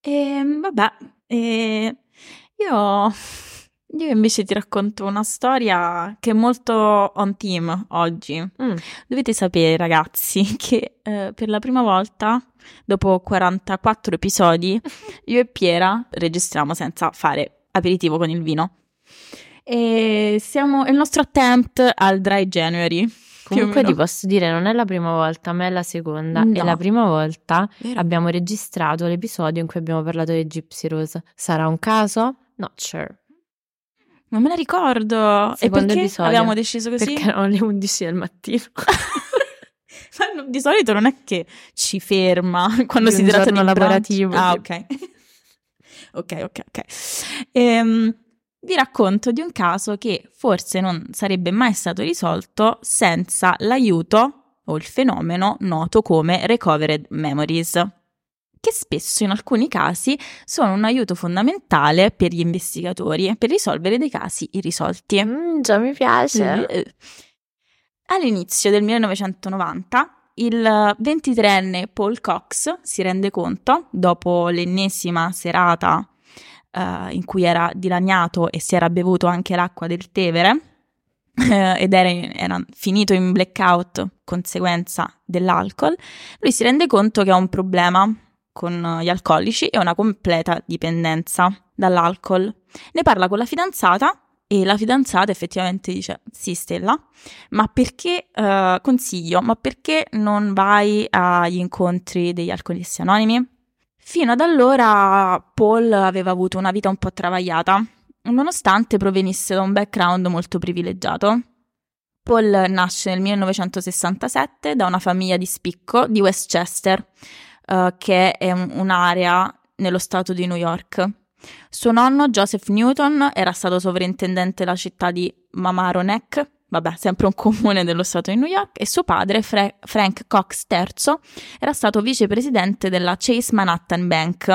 E vabbè, e io, io invece ti racconto una storia che è molto on team oggi. Mm. Dovete sapere, ragazzi, (laughs) che eh, per la prima volta, dopo 44 episodi, (laughs) io e Piera registriamo senza fare aperitivo con il vino. E siamo, è il nostro attempt al dry January. Comunque ti posso dire, non è la prima volta, ma è la seconda. No. E la prima volta Vero? abbiamo registrato l'episodio in cui abbiamo parlato di Gypsy Rose. Sarà un caso? Not sure. Non me la ricordo. Secondo e perché episodio. abbiamo deciso così? Perché erano le 11 del mattino. (laughs) Ma di solito non è che ci ferma (laughs) quando Di si un tratta di brunch. lavorativo, Ah, ok. (laughs) ok, ok, ok. Ehm, vi racconto di un caso che forse non sarebbe mai stato risolto senza l'aiuto o il fenomeno noto come recovered memories, che spesso in alcuni casi sono un aiuto fondamentale per gli investigatori per risolvere dei casi irrisolti. Mm, già mi piace. Eh. All'inizio del 1990 il 23enne Paul Cox si rende conto, dopo l'ennesima serata eh, in cui era dilaniato e si era bevuto anche l'acqua del Tevere eh, ed era, era finito in blackout conseguenza dell'alcol, lui si rende conto che ha un problema con gli alcolici e una completa dipendenza dall'alcol. Ne parla con la fidanzata e la fidanzata effettivamente dice: Sì, Stella, ma perché eh, consiglio? Ma perché non vai agli incontri degli alcolisti anonimi? Fino ad allora Paul aveva avuto una vita un po' travagliata, nonostante provenisse da un background molto privilegiato. Paul nasce nel 1967 da una famiglia di spicco di Westchester, eh, che è un- un'area nello stato di New York. Suo nonno, Joseph Newton, era stato sovrintendente della città di Mamaroneck, vabbè, sempre un comune dello stato di New York, e suo padre, Fra- Frank Cox III, era stato vicepresidente della Chase Manhattan Bank.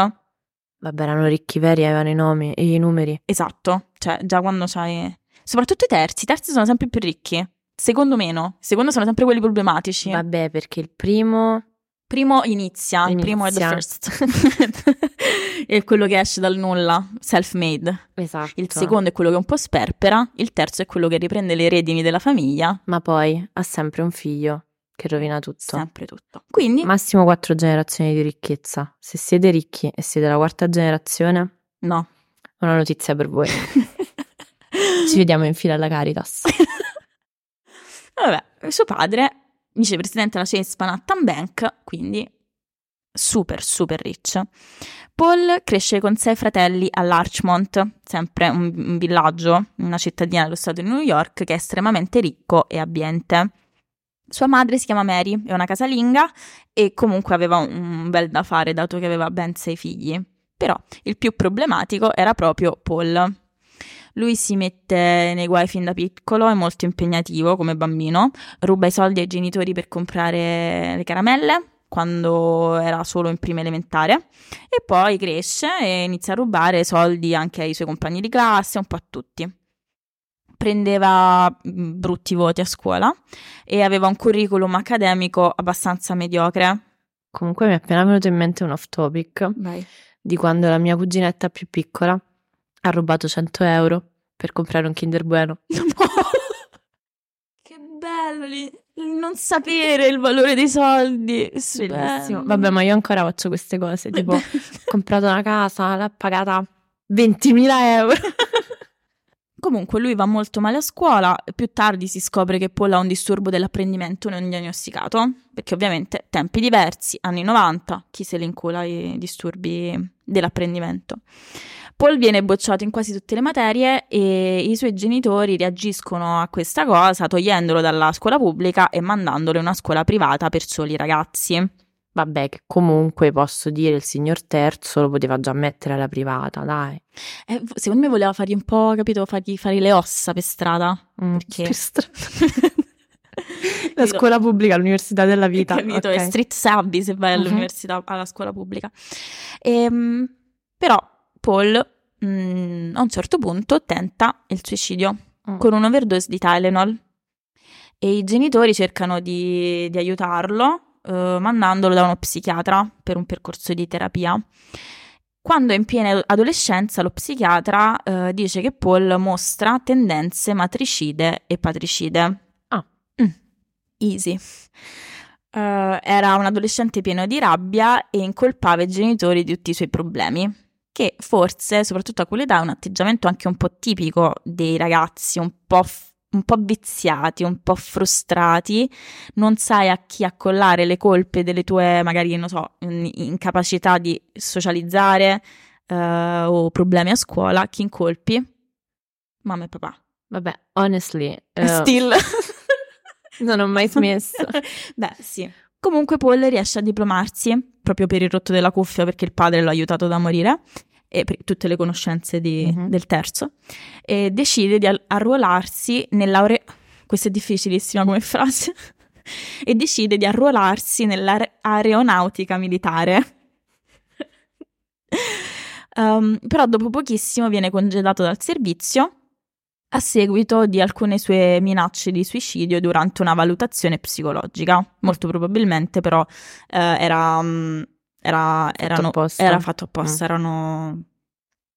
Vabbè, erano ricchi veri, avevano i nomi e i numeri. Esatto, cioè già quando c'hai... Soprattutto i terzi, i terzi sono sempre più ricchi. Secondo meno, secondo sono sempre quelli problematici. Vabbè, perché il primo... Primo inizia, il primo è the Inizia. first. (laughs) è quello che esce dal nulla, self-made. Esatto. Il secondo è quello che un po' sperpera, il terzo è quello che riprende le redini della famiglia, Ma poi ha sempre un figlio che rovina tutto. sempre tutto. Quindi, Massimo quattro generazioni di ricchezza. Se siete ricchi e siete la quarta generazione, no. una notizia per voi. (laughs) Ci vediamo in fila alla Caritas. (laughs) Vabbè, suo padre, vicepresidente della Chase Manhattan Bank, quindi super, super rich. Paul cresce con sei fratelli a Larchmont, sempre un, un villaggio, una cittadina dello stato di New York che è estremamente ricco e abbiente. Sua madre si chiama Mary, è una casalinga e comunque aveva un bel da fare dato che aveva ben sei figli. Però il più problematico era proprio Paul. Lui si mette nei guai fin da piccolo, è molto impegnativo come bambino, ruba i soldi ai genitori per comprare le caramelle quando era solo in prima elementare e poi cresce e inizia a rubare soldi anche ai suoi compagni di classe, un po' a tutti. Prendeva mm, brutti voti a scuola e aveva un curriculum accademico abbastanza mediocre. Comunque mi è appena venuto in mente un off topic Vai. di quando la mia cuginetta più piccola ha rubato 100 euro per comprare un Kinder Bueno. (laughs) che bello lì, non sapere il valore dei soldi. Bellissimo. Vabbè, ma io ancora faccio queste cose. Tipo, ho comprato una casa, l'ho pagata 20.000 euro. (laughs) Comunque lui va molto male a scuola, più tardi si scopre che Paul ha un disturbo dell'apprendimento non diagnosticato, perché ovviamente tempi diversi, anni 90, chi se li incula i disturbi dell'apprendimento. Paul viene bocciato in quasi tutte le materie e i suoi genitori reagiscono a questa cosa togliendolo dalla scuola pubblica e mandandolo in una scuola privata per soli ragazzi. Vabbè, che comunque posso dire il signor Terzo lo poteva già mettere alla privata, dai. Eh, secondo me voleva fargli un po', capito, fargli fare le ossa per strada. Mm, Perché? per strada. (laughs) La scuola pubblica, l'università della vita. Capito? ok. È street sabbi se vai Mhm. all'università, alla scuola pubblica. Ehm, però Paul mm, a un certo punto tenta il suicidio Mm. con un'overdose di Tylenol e i genitori cercano di, di aiutarlo eh, mandandolo da uno psichiatra per un percorso di terapia. Quando è in piena adolescenza, lo psichiatra eh, dice che Paul mostra tendenze matricide e patricide. Ah. Mm, Easy. Eh, era un adolescente pieno di rabbia e incolpava i genitori di tutti i suoi problemi, che forse, soprattutto a quell'età, è un atteggiamento anche un po' tipico dei ragazzi, un po', f- un po' viziati, un po' frustrati, non sai a chi accollare le colpe delle tue, magari, non so, in- incapacità di socializzare eh, o problemi a scuola, chi incolpi? Mamma e papà. Vabbè, honestly, eh, Still. (laughs) non ho mai smesso. (laughs) Beh, sì. Comunque Paul riesce a diplomarsi proprio per il rotto della cuffia perché il padre l'ha aiutato da morire e per tutte le conoscenze di- Mhm. del terzo e decide di arruolarsi nell'aure... Questa è difficilissima come frase. (laughs) e decide di arruolarsi nell'aeronautica militare. Um, (laughs) però dopo pochissimo viene congedato dal servizio a seguito di alcune sue minacce di suicidio durante una valutazione psicologica. Molto probabilmente, però, eh, era, mm, era, erano- apposta. era fatto apposta. Mm. Erano,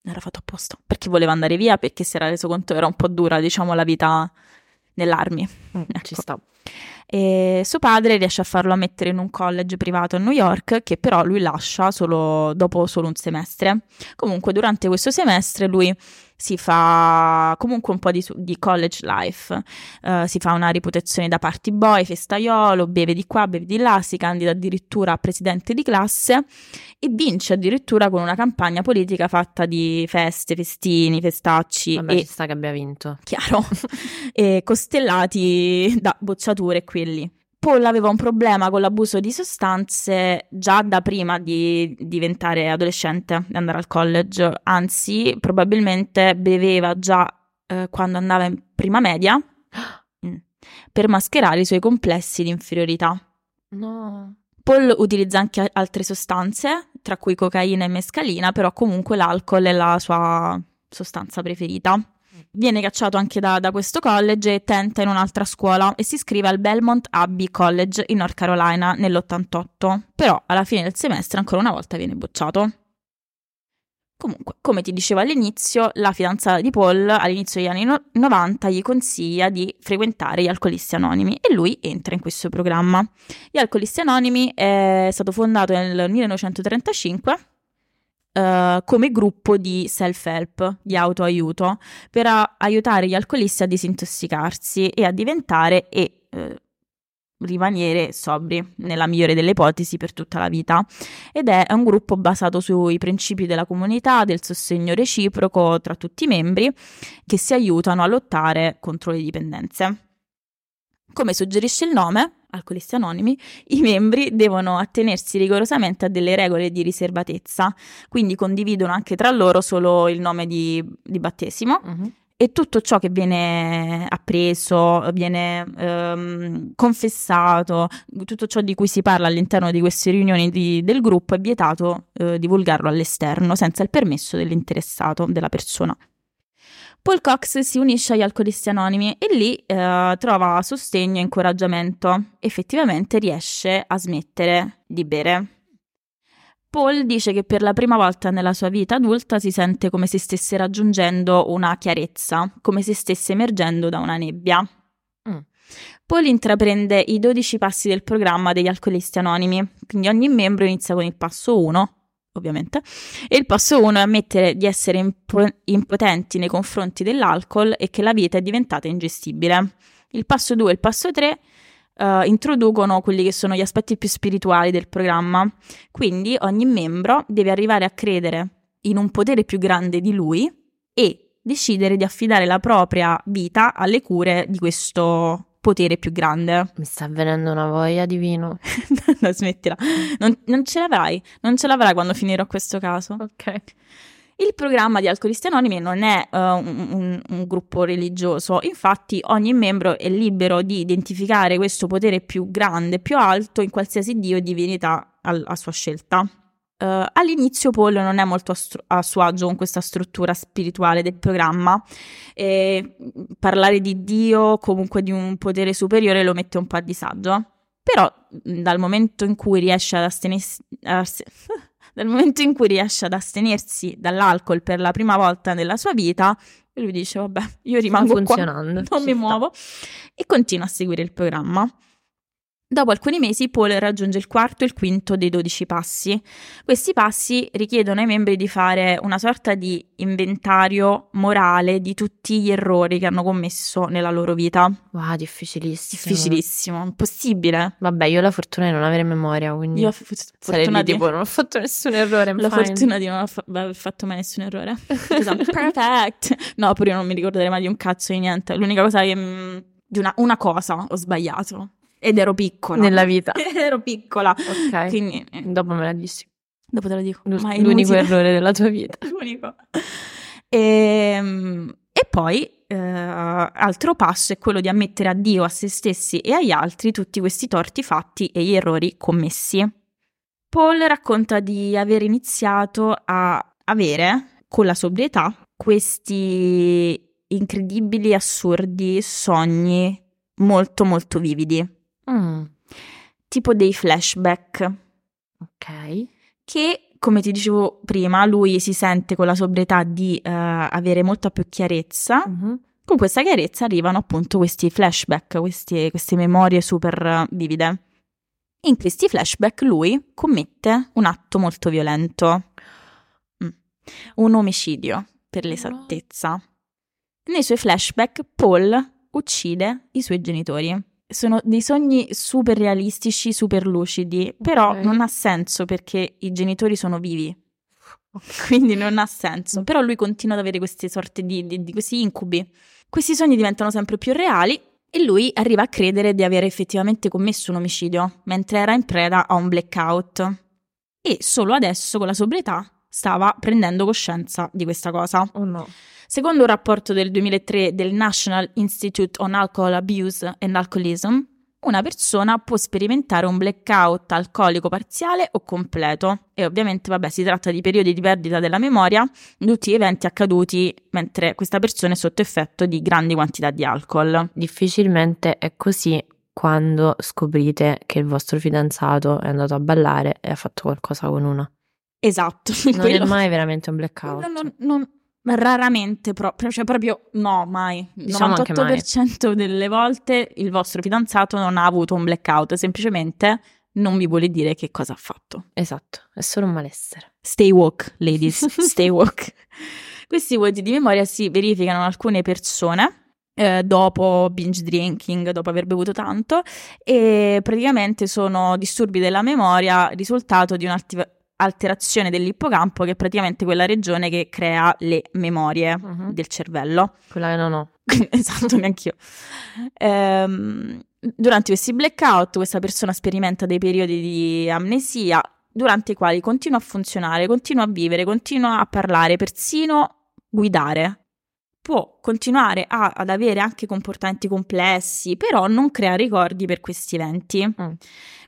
era fatto apposta perché voleva andare via, perché si era reso conto che era un po' dura, diciamo, la vita nell'army. Mm, Ecco. Ci sta. E suo padre riesce a farlo ammettere in un college privato a New York, che però lui lascia solo, dopo solo un semestre. Comunque, durante questo semestre lui si fa comunque un po' di, di college life, Eh, si fa una reputazione da party boy, festaiolo, beve di qua, beve di là, si candida addirittura a presidente di classe e vince addirittura con una campagna politica fatta di feste, festini, festacci Vabbè, e ci sta che abbia vinto. chiaro, (laughs) costellati da bocciature e quelli. Paul aveva un problema con l'abuso di sostanze già da prima di diventare adolescente, di andare al college, anzi probabilmente beveva già eh, quando andava in prima media (gasps) mm, per mascherare i suoi complessi di inferiorità. No. Paul utilizza anche altre sostanze, tra cui cocaina e mescalina, però comunque l'alcol è la sua sostanza preferita. Viene cacciato anche da, da questo college e tenta in un'altra scuola e si iscrive al Belmont Abbey College in North Carolina nell'88, però alla fine del semestre ancora una volta viene bocciato. Comunque, come ti dicevo all'inizio, la fidanzata di Paul all'inizio degli anni no- 90 gli consiglia di frequentare gli Alcolisti Anonimi e lui entra in questo programma. Gli Alcolisti Anonimi è stato fondato nel 1935 eh, come gruppo di self-help, di autoaiuto, per a- aiutare gli alcolisti a disintossicarsi e a diventare e eh, rimanere sobri, nella migliore delle ipotesi, per tutta la vita. Ed è un gruppo basato sui principi della comunità, del sostegno reciproco tra tutti i membri, che si aiutano a lottare contro le dipendenze. Come suggerisce il nome, Alcolisti Anonimi, i membri devono attenersi rigorosamente a delle regole di riservatezza, quindi condividono anche tra loro solo il nome di, di battesimo Mhm. e tutto ciò che viene appreso, viene ehm, confessato, tutto ciò di cui si parla all'interno di queste riunioni di- del gruppo è vietato eh, divulgarlo all'esterno senza il permesso dell'interessato, della persona. Paul Cox si unisce agli alcolisti anonimi e lì eh, trova sostegno e incoraggiamento. Effettivamente riesce a smettere di bere. Paul dice che per la prima volta nella sua vita adulta si sente come se stesse raggiungendo una chiarezza, come se stesse emergendo da una nebbia. Mm. Paul intraprende i 12 passi del programma degli alcolisti anonimi, quindi ogni membro inizia con il passo 1, ovviamente, e il passo 1 è ammettere di essere impo- impotenti nei confronti dell'alcol e che la vita è diventata ingestibile. Il passo 2 e il passo 3 uh, introducono quelli che sono gli aspetti più spirituali del programma. Quindi ogni membro deve arrivare a credere in un potere più grande di lui e decidere di affidare la propria vita alle cure di questo potere più grande. Mi sta venendo una voglia di vino. (laughs) no, smettila. Non, non ce l'avrai, non ce l'avrai quando finirò questo caso. Ok. Il programma di Alcolisti Anonimi non è uh, un, un, un, gruppo religioso, infatti ogni membro è libero di identificare questo potere più grande, più alto in qualsiasi dio o divinità a, a sua scelta. Uh, all'inizio Paul non è molto a, stru- a, suo agio con questa struttura spirituale del programma e parlare di Dio, comunque di un potere superiore, lo mette un po' a disagio. Però dal momento in cui riesce ad astenersi, (laughs) dal momento in cui riesce ad astenersi dall'alcol per la prima volta nella sua vita, lui dice vabbè, io rimango qua, non mi sta. muovo e continua a seguire il programma. Dopo alcuni mesi Paul raggiunge il quarto e il quinto dei dodici passi. Questi passi richiedono ai membri di fare una sorta di inventario morale di tutti gli errori che hanno commesso nella loro vita. Wow, difficilissimo. Difficilissimo, impossibile. Vabbè, io ho la fortuna di non avere memoria, quindi io ho f- fortuna di... tipo non ho fatto nessun errore. La fine. fortuna di non aver fatto mai nessun errore. esatto, (laughs) perfect. No, pure io non mi ricorderei mai di un cazzo di niente. L'unica cosa che... Mm, di una, una cosa ho sbagliato ed ero piccola. Nella vita. (laughs) ero piccola. Ok. Quindi, eh. Dopo me la dici. Dopo te lo dico. L- l'unico errore della tua vita. (laughs) l'unico. E, ehm, e poi, eh, altro passo è quello di ammettere a Dio, a se stessi e agli altri tutti questi torti fatti e gli errori commessi. Paul racconta di aver iniziato a avere, con la sobrietà, questi incredibili, assurdi sogni molto molto vividi. Mm. Tipo dei flashback. Ok. Che, come ti dicevo prima, lui si sente con la sobrietà di uh, avere molta più chiarezza. Mm-hmm. Con questa chiarezza arrivano appunto questi flashback, questi, queste memorie super vivide. In questi flashback lui commette un atto molto violento. Mm. Un omicidio, per l'esattezza. Nei suoi flashback Paul uccide i suoi genitori sono dei sogni super realistici, super lucidi, però okay. non ha senso perché i genitori sono vivi. (laughs) Quindi non ha senso. Però lui continua ad avere queste sorte di, di, di questi incubi. Questi sogni diventano sempre più reali e lui arriva a credere di aver effettivamente commesso un omicidio mentre era in preda a un blackout. E solo adesso, con la sobrietà, stava prendendo coscienza di questa cosa. Oh no. Secondo un rapporto del 2003 del National Institute on Alcohol Abuse and Alcoholism, una persona può sperimentare un blackout alcolico parziale o completo e ovviamente vabbè si tratta di periodi di perdita della memoria di tutti gli eventi accaduti mentre questa persona è sotto effetto di grandi quantità di alcol. Difficilmente è così quando scoprite che il vostro fidanzato è andato a ballare e ha fatto qualcosa con una. Esatto. (laughs) Non quello... è mai veramente un blackout. Non, non, non, Raramente proprio, cioè proprio no, mai. Il diciamo 98% mai. delle volte il vostro fidanzato non ha avuto un blackout, semplicemente non vi vuole dire che cosa ha fatto. Esatto, è solo un malessere. Stay woke, ladies, (laughs) stay woke. Questi vuoti di memoria si verificano in alcune persone eh, dopo binge drinking, dopo aver bevuto tanto e praticamente sono disturbi della memoria risultato di un'attività alterazione dell'ippocampo, che è praticamente quella regione che crea le memorie uh-huh. del cervello. Quella che non ho. (laughs) esatto, neanch'io. Ehm, durante questi blackout, questa persona sperimenta dei periodi di amnesia durante i quali continua a funzionare, continua a vivere, continua a parlare, persino guidare. Può continuare a, ad avere anche comportamenti complessi, però non crea ricordi per questi eventi. Mm.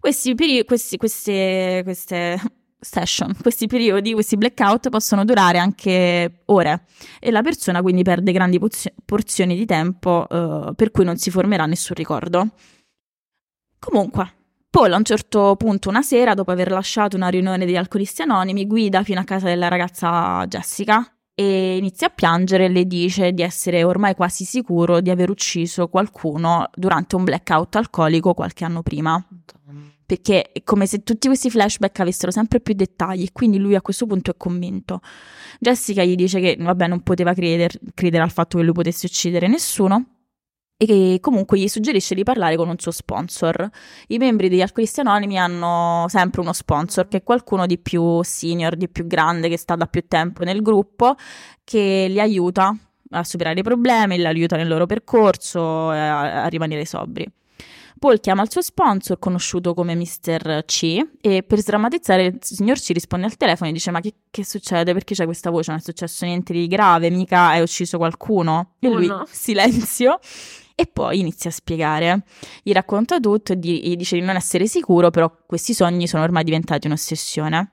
Questi, peri- questi, queste, queste session, questi periodi, questi blackout possono durare anche ore e la persona quindi perde grandi porzioni di tempo eh, per cui non si formerà nessun ricordo. Comunque, Paul a un certo punto una sera, dopo aver lasciato una riunione degli alcolisti anonimi, guida fino a casa della ragazza Jessica e inizia a piangere e le dice di essere ormai quasi sicuro di aver ucciso qualcuno durante un blackout alcolico qualche anno prima perché è come se tutti questi flashback avessero sempre più dettagli e quindi lui a questo punto è convinto. Jessica gli dice che vabbè non poteva creder, credere al fatto che lui potesse uccidere nessuno e che comunque gli suggerisce di parlare con un suo sponsor. I membri degli Alcolisti Anonimi hanno sempre uno sponsor che è qualcuno di più senior, di più grande, che sta da più tempo nel gruppo, che li aiuta a superare i problemi, li aiuta nel loro percorso, a, a rimanere sobri. Paul chiama il suo sponsor, conosciuto come Mr. C, e per sdrammatizzare il signor C risponde al telefono e dice ma che, che succede? Perché c'è questa voce? Non è successo niente di grave, mica hai ucciso qualcuno? E Oh, lui, no. (laughs) silenzio. E poi inizia a spiegare, gli racconta tutto e gli dice di non essere sicuro, però questi sogni sono ormai diventati un'ossessione.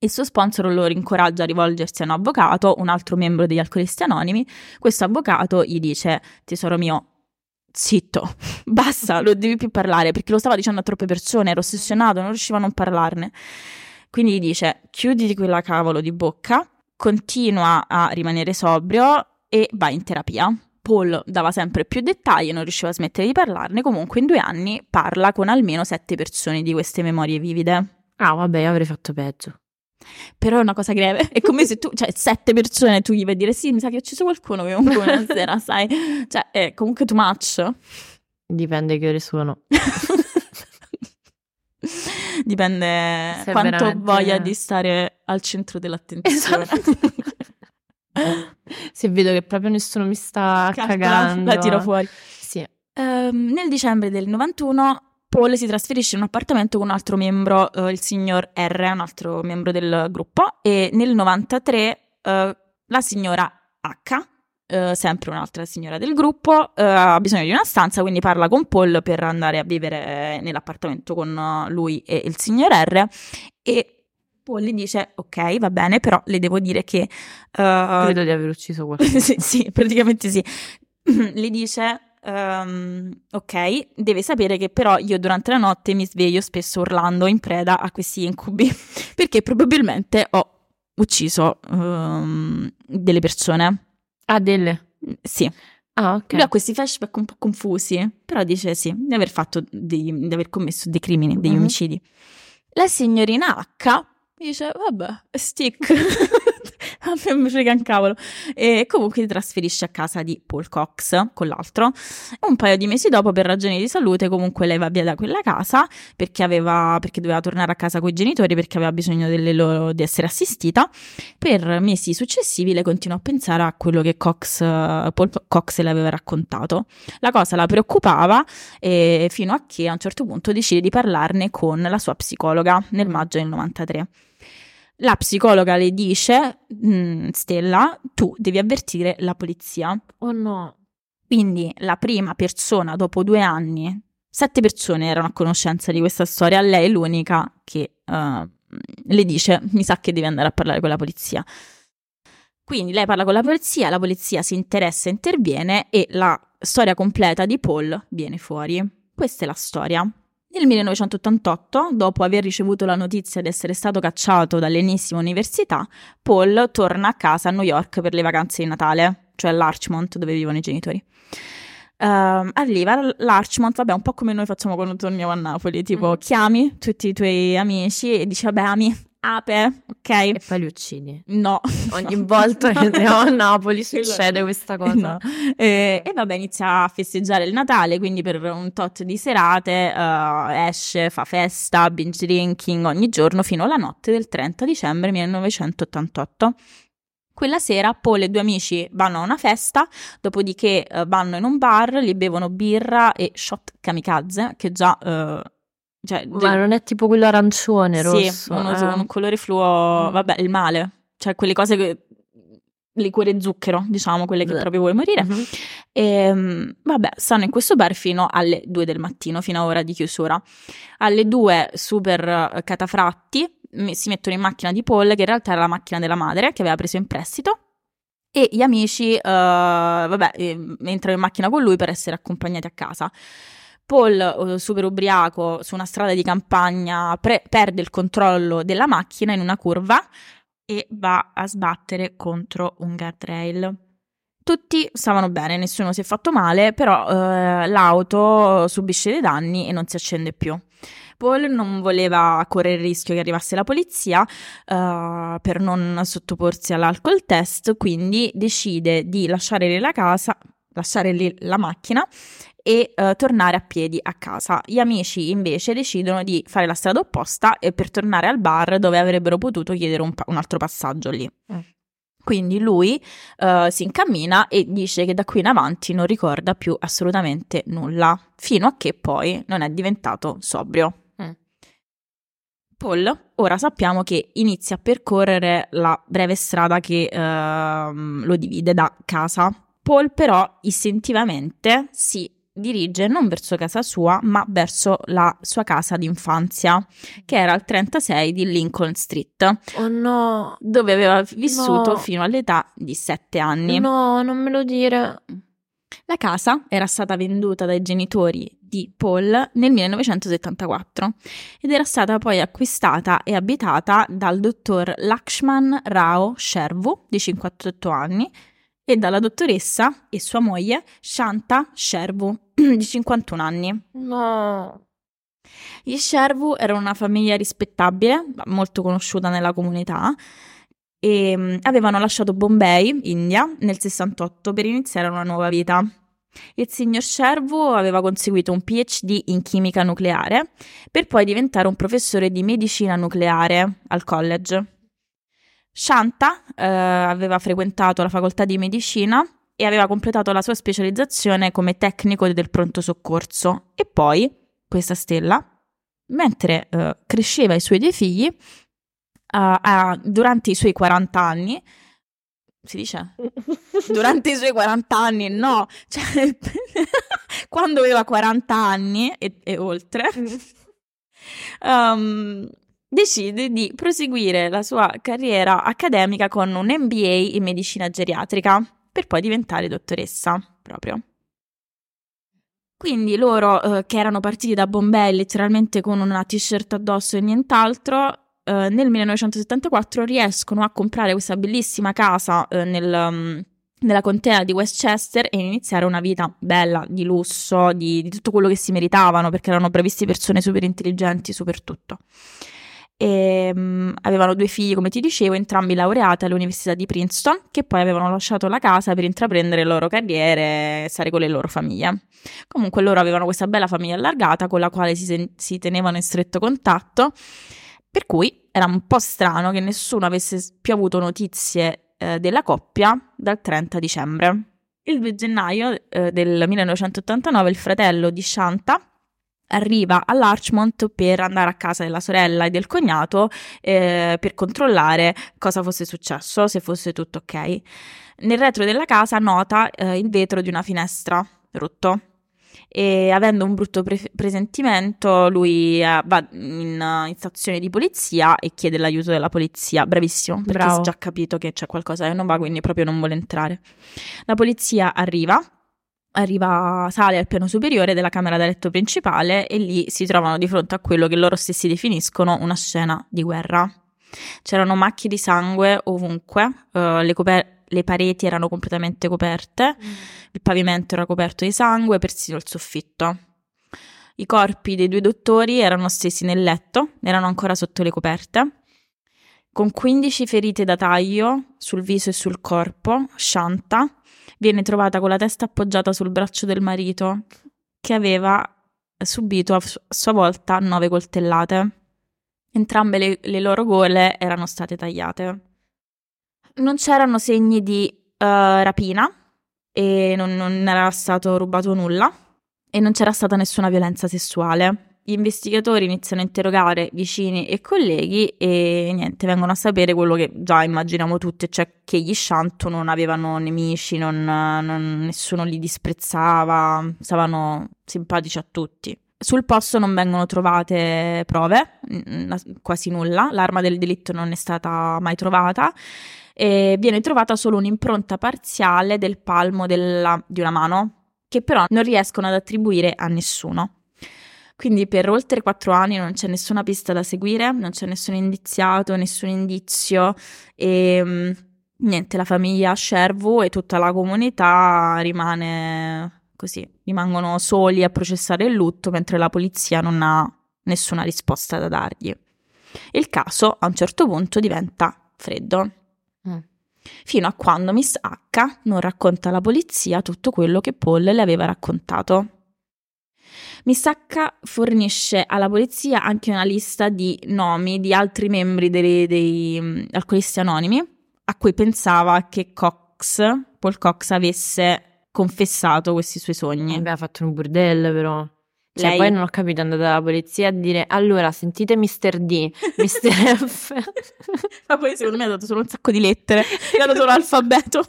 Il suo sponsor lo rincoraggia a rivolgersi a un avvocato, un altro membro degli Alcolisti Anonimi. Questo avvocato gli dice: Tesoro mio, zitto, (laughs) basta, non devi più parlare perché lo stava dicendo a troppe persone, era ossessionato, non riusciva a non parlarne. Quindi gli dice: Chiuditi quella cavolo di bocca, continua a rimanere sobrio e vai in terapia. Paul dava sempre più dettagli, non riusciva a smettere di parlarne. Comunque, in due anni parla con almeno sette persone di queste memorie vivide. Ah, vabbè, avrei fatto peggio. Però è una cosa greve. È come se tu, cioè, sette persone tu gli vai a dire: Sì, mi sa che ho ucciso qualcuno comunque una sera, (laughs) sai? Cioè, è comunque too much. Dipende che ore sono. (laughs) Dipende Se quanto veramente- voglia di stare al centro dell'attenzione. Esatto. (laughs) Se vedo che proprio nessuno mi sta Carta, cagando. La tiro fuori. Sì. Ehm, nel dicembre del 91 Paul si trasferisce in un appartamento con un altro membro, eh, il signor R, un altro membro del gruppo, e nel 93 eh, la signora H, eh, sempre un'altra signora del gruppo, eh, ha bisogno di una stanza, quindi parla con Paul per andare a vivere nell'appartamento con eh, lui e il signor R e Paul gli dice ok va bene però le devo dire che eh, Credo di aver ucciso (laughs) qualcuno. sì, sì, praticamente sì. (clears throat) Le dice, ehm, ok, deve sapere che però io durante la notte mi sveglio spesso urlando in preda a questi incubi, (laughs) perché probabilmente ho ucciso ehm, delle persone. Ah, delle. Sì, Ah, ok. lui ha questi flashback un po' confusi, però dice sì, di aver fatto, dei- di aver commesso dei crimini, degli Mhm. omicidi. La signorina H dice, vabbè, stick, (laughs) mi frega un cavolo. E comunque si trasferisce a casa di Paul Cox con l'altro. Un paio di mesi dopo, per ragioni di salute, comunque lei va via da quella casa perché, aveva, perché doveva tornare a casa con i genitori perché aveva bisogno loro, di essere assistita. Per mesi successivi lei continua a pensare a quello che Cox, Paul Cox le aveva raccontato. La cosa la preoccupava fino a che a un certo punto decide di parlarne con la sua psicologa nel maggio del 93. La psicologa le dice, "Mm, Stella, tu devi avvertire la polizia. Oh no. Quindi la prima persona dopo due anni, sette persone erano a conoscenza di questa storia, lei è l'unica che eh, le dice mi sa che devi andare a parlare con la polizia. Quindi lei parla con la polizia, la polizia si interessa, interviene e la storia completa di Paul viene fuori. Questa è la storia. Nel 1988, dopo aver ricevuto la notizia di essere stato cacciato dall'ennesima università, Paul torna a casa a New York per le vacanze di Natale, cioè all'Archmont dove vivono i genitori. Ehm, arriva all'Archmont, vabbè, un po' come noi facciamo quando torniamo a Napoli, tipo Mhm. chiami tutti i tuoi amici e dici vabbè, ami, ape, ok? E poi li uccidi. No. (laughs) Ogni volta che andiamo a Napoli Quello- succede questa cosa. No. Eh, e vabbè, inizia a festeggiare il Natale, quindi per un tot di serate eh, esce, fa festa, binge drinking ogni giorno fino alla notte del 30 dicembre 1988. Quella sera Paul e due amici vanno a una festa, dopodiché eh, vanno in un bar, li bevono birra e shot kamikaze, che già... eh, cioè, Ma non è tipo quello arancione, rosso? sì, uno, eh. un colore fluo, Mm. vabbè, il male, cioè quelle cose che... liquore zucchero, diciamo, quelle che proprio vuoi morire. Mhm. E, mm, vabbè, stanno in questo bar fino alle 2 del mattino, fino a ora di chiusura. Alle 2 super eh, catafratti, si mettono in macchina di Paul, che in realtà era la macchina della madre che aveva preso in prestito. E gli amici, eh, vabbè, eh, entrano in macchina con lui per essere accompagnati a casa. Paul, eh, super ubriaco, su una strada di campagna, pre- perde il controllo della macchina in una curva e va a sbattere contro un guardrail. Tutti stavano bene, nessuno si è fatto male, però eh, l'auto subisce dei danni e non si accende più. Paul non voleva correre il rischio che arrivasse la polizia uh, per non sottoporsi all'alcol test, quindi decide di lasciare lì la casa, lasciare lì la macchina e uh, tornare a piedi a casa. Gli amici invece decidono di fare la strada opposta e per tornare al bar dove avrebbero potuto chiedere un, pa- un altro passaggio lì. Mm. Quindi lui uh, si incammina e dice che da qui in avanti non ricorda più assolutamente nulla, fino a che poi non è diventato sobrio. Paul ora sappiamo che inizia a percorrere la breve strada che uh, lo divide da casa. Paul però istintivamente si dirige non verso casa sua, ma verso la sua casa d'infanzia, che era al 36 di Lincoln Street. Oh no! Dove aveva vissuto No. fino all'età di 7 anni. No, non me lo dire. La casa era stata venduta dai genitori di Paul nel 1974 ed era stata poi acquistata e abitata dal dottor Lakshman Rao Shervu di 58 anni e dalla dottoressa e sua moglie Shanta Shervu (clears throat) di 51 anni. No. Gli Shervu erano una famiglia rispettabile, molto conosciuta nella comunità, e mm, avevano lasciato Bombay, India, nel 68 per iniziare una nuova vita. Il signor Shervu aveva conseguito un PhD in chimica nucleare per poi diventare un professore di medicina nucleare al college. Shanta eh, aveva frequentato la facoltà di medicina e aveva completato la sua specializzazione come tecnico del pronto soccorso. E poi questa stella, mentre eh, cresceva i suoi due figli, eh, durante i suoi 40 anni, si dice? (laughs) Durante i suoi 40 anni, no, cioè, (laughs) quando aveva 40 anni e, e oltre, um, decide di proseguire la sua carriera accademica con un MBA in medicina geriatrica per poi diventare dottoressa proprio. Quindi loro eh, che erano partiti da Bombay letteralmente con una t-shirt addosso e nient'altro, eh, nel 1974 riescono a comprare questa bellissima casa eh, nel, um, nella contea di Westchester e iniziare una vita bella, di lusso, di, di tutto quello che si meritavano perché erano bravissime persone super intelligenti, super tutto. E, um, avevano due figli, come ti dicevo, entrambi laureati all'Università di Princeton, che poi avevano lasciato la casa per intraprendere le loro carriere e stare con le loro famiglie. Comunque loro avevano questa bella famiglia allargata con la quale si, sen- si tenevano in stretto contatto, per cui era un po' strano che nessuno avesse più avuto notizie eh, della coppia dal 30 dicembre. Il 2 gennaio eh, del 1989 il fratello di Shanta arriva all'Archmont per andare a casa della sorella e del cognato eh, per controllare cosa fosse successo, se fosse tutto ok. Nel retro della casa nota eh, il vetro di una finestra rotto e avendo un brutto pre- presentimento lui eh, va in, in stazione di polizia e chiede l'aiuto della polizia. Bravissimo, perché Bravo. è già capito che c'è qualcosa che non va, quindi proprio non vuole entrare. La polizia arriva arriva, sale al piano superiore della camera da letto principale e lì si trovano di fronte a quello che loro stessi definiscono una scena di guerra. C'erano macchie di sangue ovunque, eh, le, coper- le pareti erano completamente coperte, il pavimento era coperto di sangue, persino il soffitto. I corpi dei due dottori erano stesi nel letto, erano ancora sotto le coperte. Con 15 ferite da taglio sul viso e sul corpo, Shanta viene trovata con la testa appoggiata sul braccio del marito, che aveva subito a su- a sua volta nove coltellate. Entrambe le, le loro gole erano state tagliate. Non c'erano segni di eh, rapina e non, non era stato rubato nulla e non c'era stata nessuna violenza sessuale. Gli investigatori iniziano a interrogare vicini e colleghi e niente, vengono a sapere quello che già immaginiamo tutti, cioè che gli Shanto non avevano nemici, non- non- nessuno li disprezzava, stavano simpatici a tutti. Sul posto non vengono trovate prove, quasi nulla, l'arma del delitto non è stata mai trovata e viene trovata solo un'impronta parziale del palmo della, di una mano, che però non riescono ad attribuire a nessuno. Quindi per oltre quattro anni non c'è nessuna pista da seguire, non c'è nessun indiziato, nessun indizio e mm, niente, la famiglia Shervu e tutta la comunità rimane così, rimangono soli a processare il lutto mentre la polizia non ha nessuna risposta da dargli. Il caso a un certo punto diventa freddo. Mm. Fino a quando Miss H non racconta alla polizia tutto quello che Paul le aveva raccontato. H fornisce alla polizia anche una lista di nomi di altri membri dei, dei um, alcolisti anonimi a cui pensava che Cox, Paul Cox, avesse confessato questi suoi sogni. Aveva fatto un bordello però. Cioè, Lei... poi non ho capito, è andata dalla polizia a dire allora sentite Mr. D, (laughs) Mr. F. (laughs) Ma poi secondo me ha dato solo un sacco di lettere, ha dato l'alfabeto.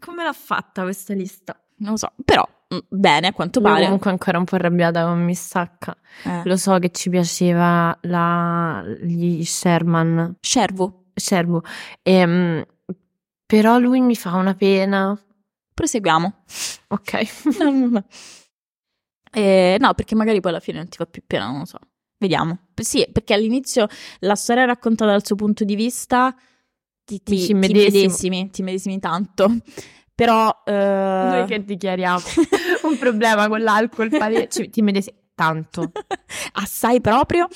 Come l'ha fatta questa lista? Non lo so, però mm, bene a quanto pare. Io comunque ancora un po' arrabbiata con Miss H. Eh. Lo so che ci piaceva la... gli Sherman. Shervu. E, ehm, però lui mi fa una pena. Proseguiamo. Ok. (laughs) no, no, no. Eh, no, perché magari poi alla fine non ti fa più pena, non lo so. Vediamo. Sì, perché all'inizio la storia raccontata dal suo punto di vista ti, ti, ti, medesimi, ti medesimi tanto. Però... Uh... Noi che dichiariamo (laughs) un problema con l'alcol, pare... (laughs) cioè, ti medesimi tanto. Assai proprio.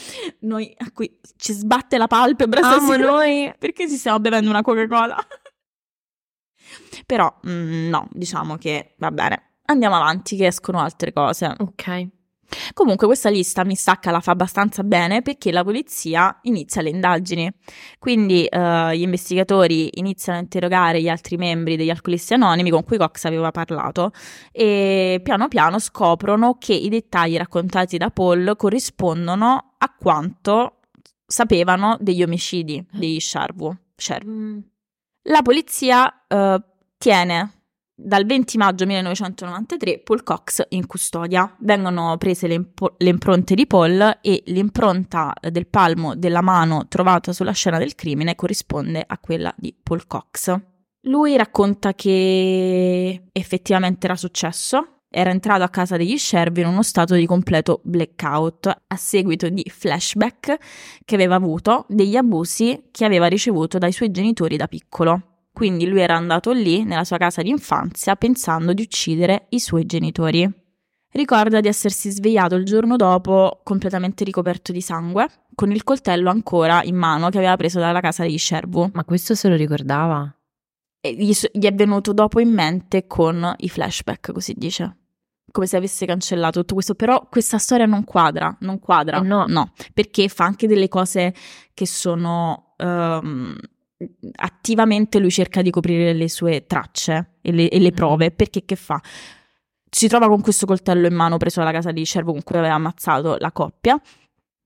Noi a cui ci sbatte la palpebra Amo noi. Perché ci stiamo bevendo una Coca-Cola. (laughs) Però mm, no, diciamo che va bene andiamo avanti che escono altre cose. Ok. Comunque questa lista mi sa che la fa abbastanza bene perché la polizia inizia le indagini. Quindi uh, gli investigatori iniziano a interrogare gli altri membri degli alcolisti anonimi con cui Cox aveva parlato e piano piano scoprono che i dettagli raccontati da Paul corrispondono a quanto sapevano degli omicidi degli Sharvu. Mm. La polizia uh, tiene dal 20 maggio 1993 Paul Cox in custodia. Vengono prese le, impo- le, impronte di Paul e l'impronta del palmo della mano trovata sulla scena del crimine corrisponde a quella di Paul Cox. Lui racconta che effettivamente era successo. Era entrato a casa degli Sherv in uno stato di completo blackout a seguito di flashback che aveva avuto degli abusi che aveva ricevuto dai suoi genitori da piccolo. Quindi lui era andato lì, nella sua casa d'infanzia, pensando di uccidere i suoi genitori. Ricorda di essersi svegliato il giorno dopo completamente ricoperto di sangue, con il coltello ancora in mano che aveva preso dalla casa degli Shervu. Ma questo se lo ricordava? E gli, gli è venuto dopo in mente con i flashback, così dice. Come se avesse cancellato tutto questo, però questa storia non quadra, non quadra. Eh no. no, perché fa anche delle cose che sono um, attivamente lui cerca di coprire le sue tracce e le, e le mm. prove, perché che fa? Si trova con questo coltello in mano preso dalla casa di Cervo con cui aveva ammazzato la coppia.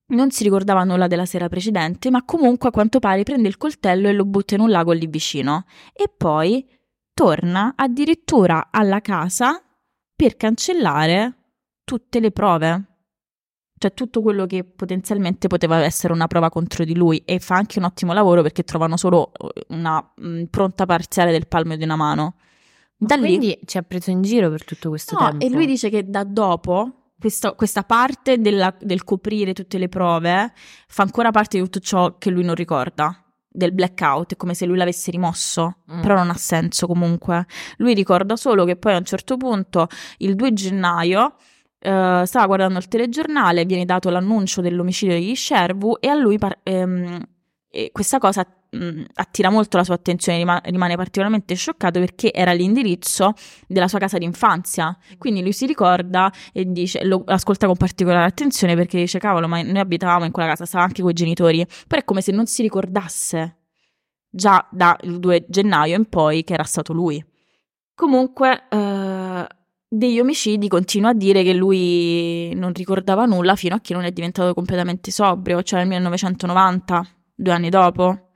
Non si ricordava nulla della sera precedente, ma comunque a quanto pare prende il coltello e lo butta in un lago lì vicino. E poi torna addirittura alla casa per cancellare tutte le prove cioè tutto quello che potenzialmente poteva essere una prova contro di lui e fa anche un ottimo lavoro perché trovano solo eh, una mh, pronta parziale del palmo di una mano. Da quindi lì, ci ha preso in giro per tutto questo no, tempo. E lui dice che da dopo questa, questa parte della, del coprire tutte le prove fa ancora parte di tutto ciò che lui non ricorda del blackout, è come se lui l'avesse rimosso, mm. però non ha senso comunque. Lui ricorda solo che poi a un certo punto, il 2 gennaio, Uh, stava guardando il telegiornale, viene dato l'annuncio dell'omicidio di Shervu e a lui par- ehm, e questa cosa mh, mm, attira molto la sua attenzione, rima- rimane particolarmente scioccato perché era l'indirizzo della sua casa d'infanzia. Quindi lui si ricorda e dice, lo ascolta con particolare attenzione perché dice cavolo, ma noi abitavamo in quella casa, stava anche con i genitori, però è come se non si ricordasse già dal 2 gennaio in poi che era stato lui. Comunque, uh, degli omicidi continua a dire che lui non ricordava nulla fino a che non è diventato completamente sobrio, cioè nel 1990, due anni dopo.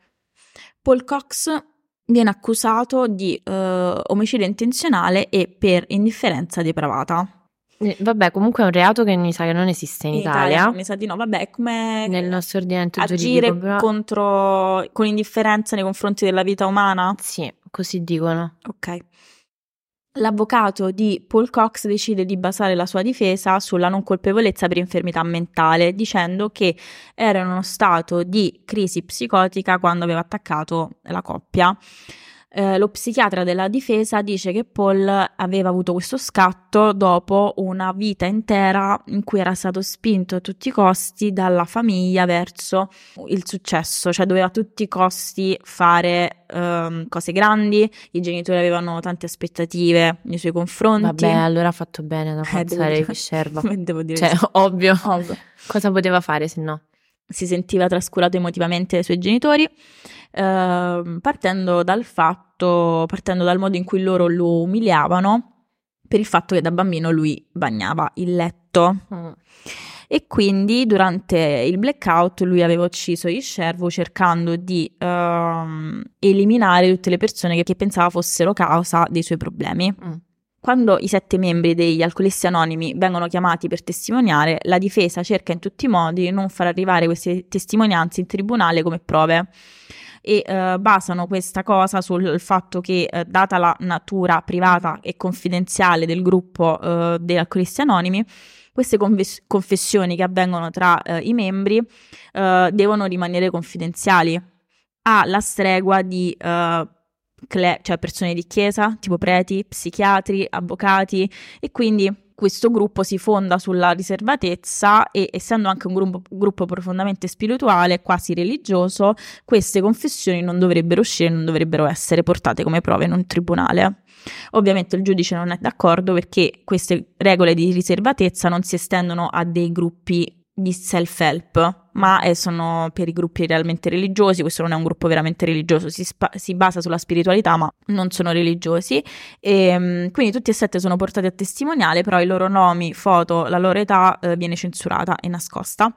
Paul Cox viene accusato di uh, omicidio intenzionale e per indifferenza depravata. Eh, Vabbè, comunque è un reato che mi sa che non esiste in, Italia. mi sa di no, vabbè, come Nel nostro ordinamento agire giuridico. però- contro, con indifferenza nei confronti della vita umana. Sì, così dicono. Ok. L'avvocato di Paul Cox decide di basare la sua difesa sulla non colpevolezza per infermità mentale, dicendo che era in uno stato di crisi psicotica quando aveva attaccato la coppia. Eh, lo psichiatra della difesa dice che Paul aveva avuto questo scatto dopo una vita intera in cui era stato spinto a tutti i costi dalla famiglia verso il successo, cioè doveva a tutti i costi fare ehm, cose grandi, i genitori avevano tante aspettative nei suoi confronti. Vabbè, allora ha fatto bene ad Eh, ammazzare di scerva. devo dire Cioè, ovvio. Ovvio. Cosa poteva fare se no? Si sentiva trascurato emotivamente dai suoi genitori, ehm, partendo dal fatto, partendo dal modo in cui loro lo umiliavano per il fatto che da bambino lui bagnava il letto. E quindi durante il blackout lui aveva ucciso Ishervu cercando di ehm, eliminare tutte le persone che, che pensava fossero causa dei suoi problemi. Mm. Quando i sette membri degli alcolisti anonimi vengono chiamati per testimoniare, la difesa cerca in tutti i modi di non far arrivare queste testimonianze in tribunale come prove e eh, basano questa cosa sul fatto che, eh, data la natura privata e confidenziale del gruppo eh, degli alcolisti anonimi, queste conves- confessioni che avvengono tra eh, i membri eh, devono rimanere confidenziali, alla stregua di eh, cle- cioè persone di chiesa, tipo preti, psichiatri, avvocati, e quindi questo gruppo si fonda sulla riservatezza e essendo anche un gruppo, gruppo profondamente spirituale, quasi religioso, queste confessioni non dovrebbero uscire, non dovrebbero essere portate come prove in un tribunale. Ovviamente il giudice non è d'accordo perché queste regole di riservatezza non si estendono a dei gruppi di self-help, ma eh, sono per i gruppi realmente religiosi. Questo non è un gruppo veramente religioso, si, spa- si basa sulla spiritualità, ma non sono religiosi. E, mm, quindi tutti e sette sono portati a testimoniale, però i loro nomi, foto, la loro età eh, viene censurata e nascosta.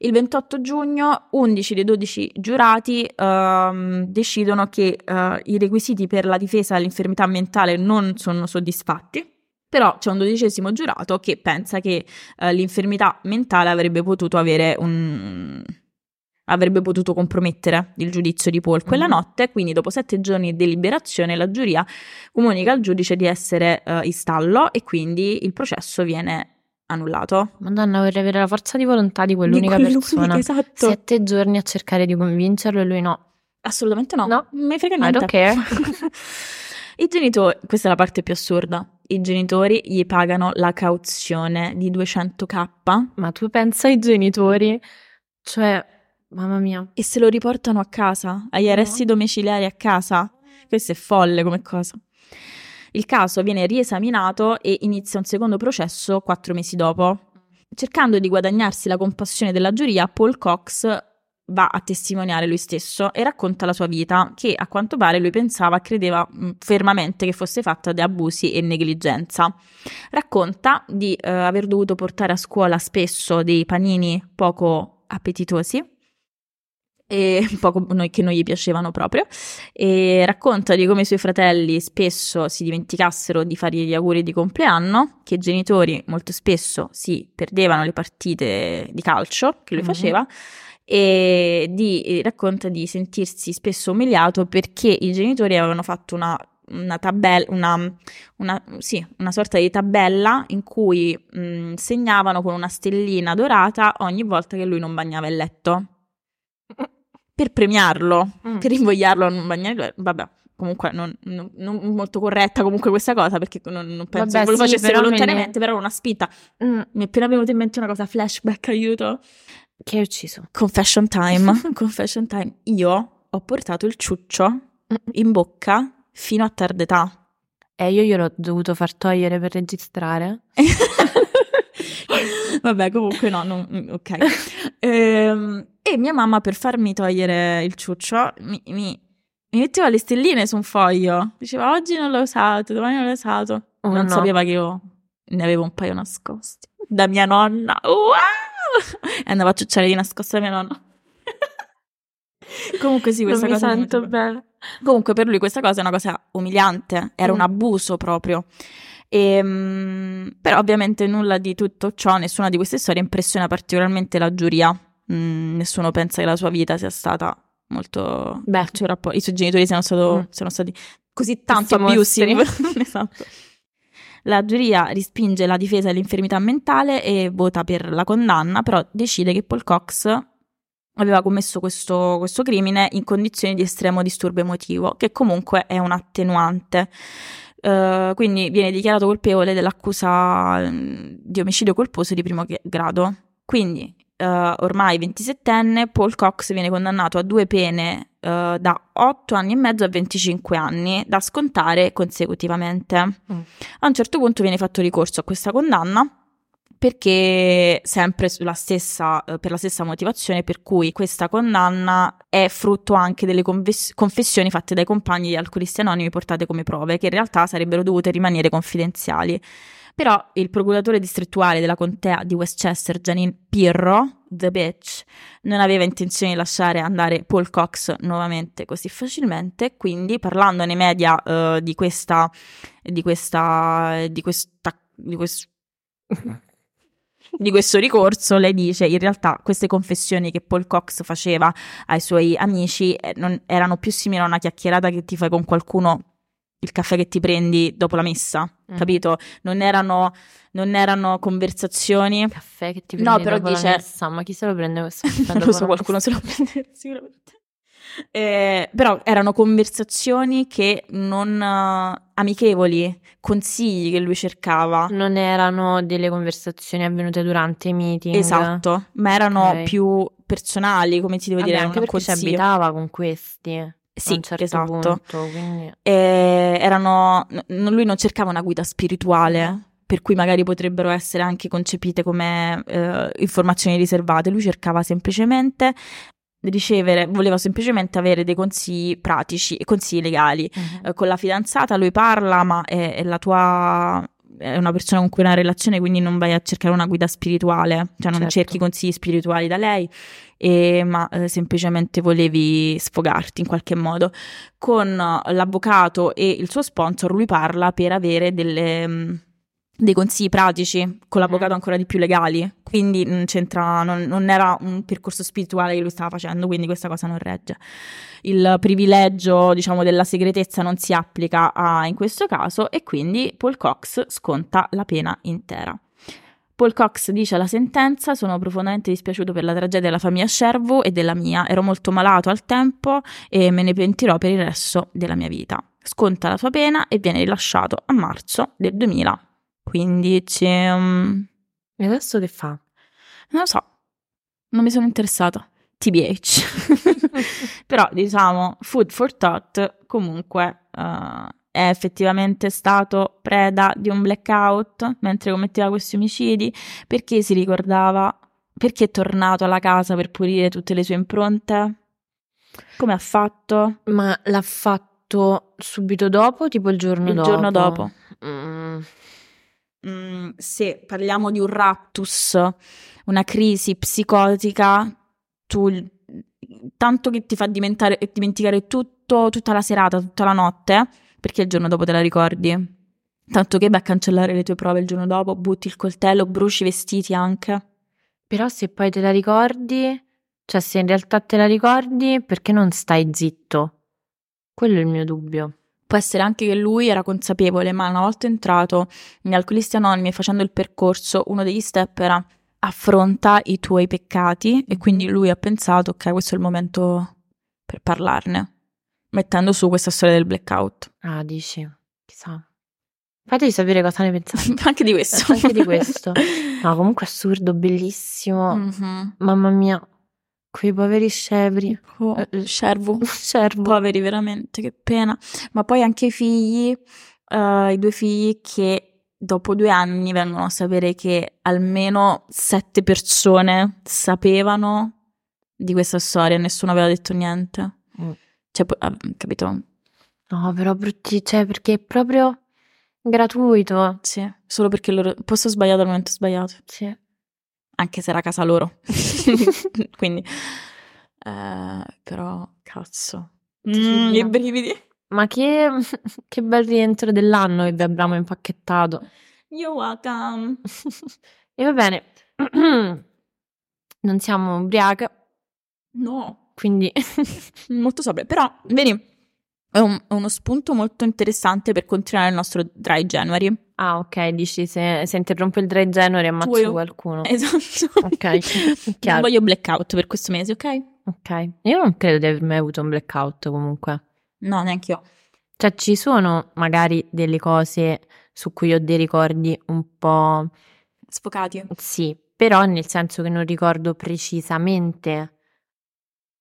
Il 28 giugno 11 dei 12 giurati ehm, decidono che eh, i requisiti per la difesa dell'infermità mentale non sono soddisfatti, però c'è un dodicesimo giurato che pensa che eh, l'infermità mentale avrebbe potuto avere un avrebbe potuto compromettere il giudizio di Paul quella Mhm. notte, quindi dopo sette giorni di deliberazione la giuria comunica al giudice di essere eh, in stallo e quindi il processo viene annullato. Madonna, vorrei avere la forza di volontà di quell'unica (laughs) Di persona. esatto. Sette giorni a cercare di convincerlo e lui no. Assolutamente no. No. Mi frega I niente. don't care. (laughs) I genitori, questa è la parte più assurda. I genitori gli pagano la cauzione di 200k Ma tu pensa ai genitori? Cioè, mamma mia. e se lo riportano a casa, agli arresti domiciliari a casa. Questo è folle come cosa. Il caso viene riesaminato e inizia un secondo processo quattro mesi dopo. Cercando di guadagnarsi la compassione della giuria, Paul Cox va a testimoniare lui stesso e racconta la sua vita, che a quanto pare lui pensava, credeva mh, fermamente che fosse fatta di abusi e negligenza. Racconta di eh, aver dovuto portare a scuola spesso dei panini poco appetitosi e (laughs) poco noi, che non gli piacevano proprio e racconta di come i suoi fratelli spesso si dimenticassero di fargli gli auguri di compleanno, che i genitori molto spesso si perdevano le partite di calcio che lui Mhm. faceva e di, racconta di sentirsi spesso umiliato perché i genitori avevano fatto una, una tabella, una, una, sì, una sorta di tabella in cui mh, segnavano con una stellina dorata ogni volta che lui non bagnava il letto per premiarlo, Mm. per invogliarlo a non bagnare. Vabbè, comunque non, non- non molto corretta comunque questa cosa perché non, non penso Vabbè, che lo sì, facesse però volontariamente, me però una spinta. Mm, Mi è appena venuta in mente una cosa, flashback, aiuto. Chi hai ucciso? Confession time, (laughs) confession time. Io ho portato il ciuccio in bocca fino a tarda età. E io gliel'ho dovuto far togliere per registrare. (laughs) Vabbè, comunque no, non- mm, ok. Ehm, e mia mamma per farmi togliere il ciuccio mi, mi- mi metteva le stelline su un foglio. Diceva oggi non l'ho usato, domani non l'ho usato. Oh, non no. sapeva che io ne avevo un paio nascosti. Da mia nonna. Wow! (laughs) E andavo a ciucciare di nascosto da mia nonna. (laughs) Comunque sì, questa non mi cosa sento mi- bene. Comunque per lui questa cosa è una cosa umiliante, era Mm. un abuso proprio. E, mm, però ovviamente nulla di tutto ciò, nessuna di queste storie impressiona particolarmente la giuria. Mm, nessuno pensa che la sua vita sia stata molto... Beh. rapporto- i suoi genitori siano, stato- Mm. siano stati così tanto abusive. (laughs) esatto. La giuria respinge la difesa dell'infermità mentale e vota per la condanna, però decide che Paul Cox aveva commesso questo, questo crimine in condizioni di estremo disturbo emotivo, che comunque è un attenuante. Eh, quindi viene dichiarato colpevole dell'accusa mm, di omicidio colposo di primo gra- grado. Quindi, eh, ormai 27enne, Paul Cox viene condannato a due pene eh, da 8 anni e mezzo a 25 anni, da scontare consecutivamente. A un certo punto viene fatto ricorso a questa condanna perché sempre stessa, eh, per la stessa motivazione per cui questa condanna è frutto anche delle conves- confessioni fatte dai compagni di alcolisti anonimi portate come prove, che in realtà sarebbero dovute rimanere confidenziali. Però il procuratore distrettuale della contea di Westchester, Janine Pirro, The Bitch, non aveva intenzione di lasciare andare Paul Cox nuovamente così facilmente, quindi parlando nei media eh, di questa, di questa, di questa, di quest- di questo ricorso, lei dice in realtà queste confessioni che Paul Cox faceva ai suoi amici eh, non- erano più simili a una chiacchierata che ti fai con qualcuno il caffè che ti prendi dopo la messa, Mm. capito? Non erano, non erano conversazioni. Caffè che ti No, prendi però dopo la dice- messa, ma chi se lo prende questo (laughs) Non lo so, qualcuno se lo prende (laughs) sicuramente. Eh, però erano conversazioni che non eh, amichevoli, consigli che lui cercava. Non erano delle conversazioni avvenute durante i meeting. Esatto, ma erano Ok. più personali, come ti devo Vabbè, dire, anche perché ci consiglio. abitava con questi. Sì, un certo esatto. punto, quindi... Erano, lui non cercava una guida spirituale, per cui magari potrebbero essere anche concepite come eh, informazioni riservate. Lui cercava semplicemente ricevere, voleva semplicemente avere dei consigli pratici e consigli legali. Eh, con la fidanzata lui parla, ma è, è la tua è una persona con cui hai una relazione, quindi non vai a cercare una guida spirituale, cioè non Certo. cerchi consigli spirituali da lei, e- ma eh, semplicemente volevi sfogarti in qualche modo. Con eh, l'avvocato e il suo sponsor lui parla per avere delle, mh, dei consigli pratici, con l'avvocato mm. ancora di più legali, quindi non, non, non era un percorso spirituale che lui stava facendo, quindi questa cosa non regge. Il privilegio, diciamo, della segretezza non si applica a, in questo caso e quindi Paul Cox sconta la pena intera. Paul Cox dice alla sentenza: Sono profondamente dispiaciuto per la tragedia della famiglia Cervo e della mia. Ero molto malato al tempo e me ne pentirò per il resto della mia vita. Sconta la sua pena e viene rilasciato a marzo del 2000. 15. Ehm. E adesso che fa? Non lo so, non mi sono interessata. TBH. (laughs) Però diciamo, Food for Thought comunque uh, è effettivamente stato preda di un blackout mentre commetteva questi omicidi perché si ricordava perché è tornato alla casa per pulire tutte le sue impronte? Come ha fatto? Ma l'ha fatto subito dopo, tipo il giorno il dopo? Il giorno dopo. Mm. Mm, se parliamo di un raptus, una crisi psicotica, tu tanto che ti fa dimenticare tutto, tutta la serata, tutta la notte, perché il giorno dopo te la ricordi. Tanto che vai a cancellare le tue prove il giorno dopo, butti il coltello, bruci i vestiti anche. Però se poi te la ricordi, cioè se in realtà te la ricordi, perché non stai zitto? Quello è il mio dubbio. Può essere anche che lui era consapevole, ma una volta entrato in Alcolisti Anonimi e facendo il percorso, uno degli step era affronta i tuoi peccati e quindi lui ha pensato, ok, questo è il momento per parlarne, mettendo su questa storia del blackout. Ah, dici, chissà. Fatemi sapere cosa ne pensate. (laughs) anche di questo. Anche di questo. No, comunque assurdo, bellissimo. Mhm. Mamma mia, quei poveri scevri. Oh, Eh, Scervo. Scervo. (laughs) Poveri veramente, che pena. Ma poi anche i figli, eh, i due figli che dopo due anni vengono a sapere che almeno sette persone sapevano di questa storia e nessuno aveva detto niente. Mm. Cioè, ah, capito? No, però brutti, cioè, perché è proprio gratuito. Sì, solo perché loro... Posto sbagliato al momento sbagliato. Sì. Anche se era casa loro. (laughs) (laughs) Quindi... eh, però, cazzo. Mm, i brividi. Ma che, (laughs) che bel rientro dell'anno che vi abbiamo impacchettato. You're welcome. E va bene, (clears throat) non siamo ubriache, No, quindi molto sobria. Però, vedi, è, un- è uno spunto molto interessante per continuare il nostro dry January. Ah, ok, dici se, se interrompo il dry January ammazzo Esatto. qualcuno. Ok. (laughs) non voglio blackout per questo mese, ok? Ok, io non credo di aver mai avuto un blackout comunque. No, neanche io. Cioè, ci sono magari delle cose su cui ho dei ricordi un po'... Sfocati. Sì, però nel senso che non ricordo precisamente.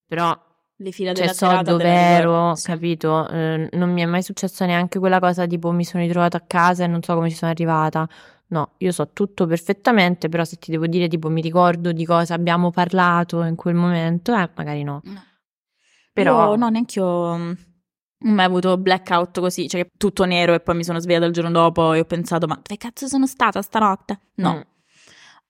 Però Le fila Cioè, della so serata dove ero, sì. capito? Eh, non mi è mai successa neanche quella cosa tipo mi sono ritrovata a casa e non so come ci sono arrivata. No, io so tutto perfettamente, però se ti devo dire tipo mi ricordo di cosa abbiamo parlato in quel momento, eh, magari no. No. Però Io, no, neanche io mm, non ho mai avuto blackout così, cioè tutto nero e poi mi sono svegliata il giorno dopo e ho pensato, ma dove cazzo sono stata stanotte? No. Mm.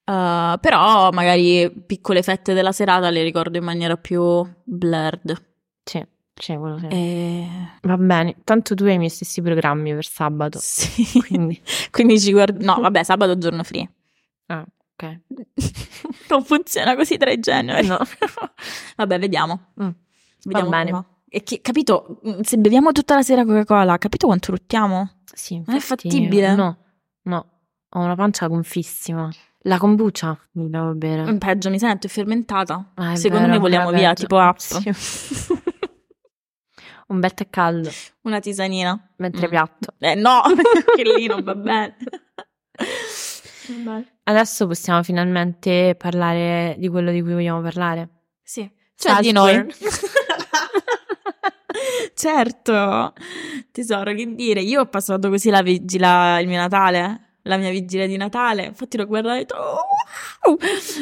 Uh, però magari piccole fette della serata le ricordo in maniera più blurred. Sì, sì, quello sì. E... Va bene, tanto tu hai i miei stessi programmi per sabato, Sì. quindi... (laughs) Quindi ci guardo... No, vabbè, sabato giorno free. Ah, ok. (laughs) non funziona così tra i generi. No. (laughs) Vabbè, vediamo. Mm. Vediamo bene. come va. E che, capito, mm, se beviamo tutta la sera Coca-Cola, capito quanto ruttiamo? Sì, Non è infatti, fattibile? No, no, ho una pancia gonfissima. La kombucha mi devo bere. Peggio mi sento, è fermentata. Ah, è Secondo vero, me vogliamo via, peggio. tipo app. Sì. Un bel tè caldo, Una tisanina. mentre Mm. piatto. Eh no, (laughs) che lì non va bene. Adesso possiamo finalmente parlare di quello di cui vogliamo parlare. Sì, cioè di Salzburg. noi. (laughs) certo, tesoro, che dire, io ho passato così la vigilia, il mio Natale, la mia vigilia di Natale, infatti l'ho guardata e ho detto, "Oh, wow!"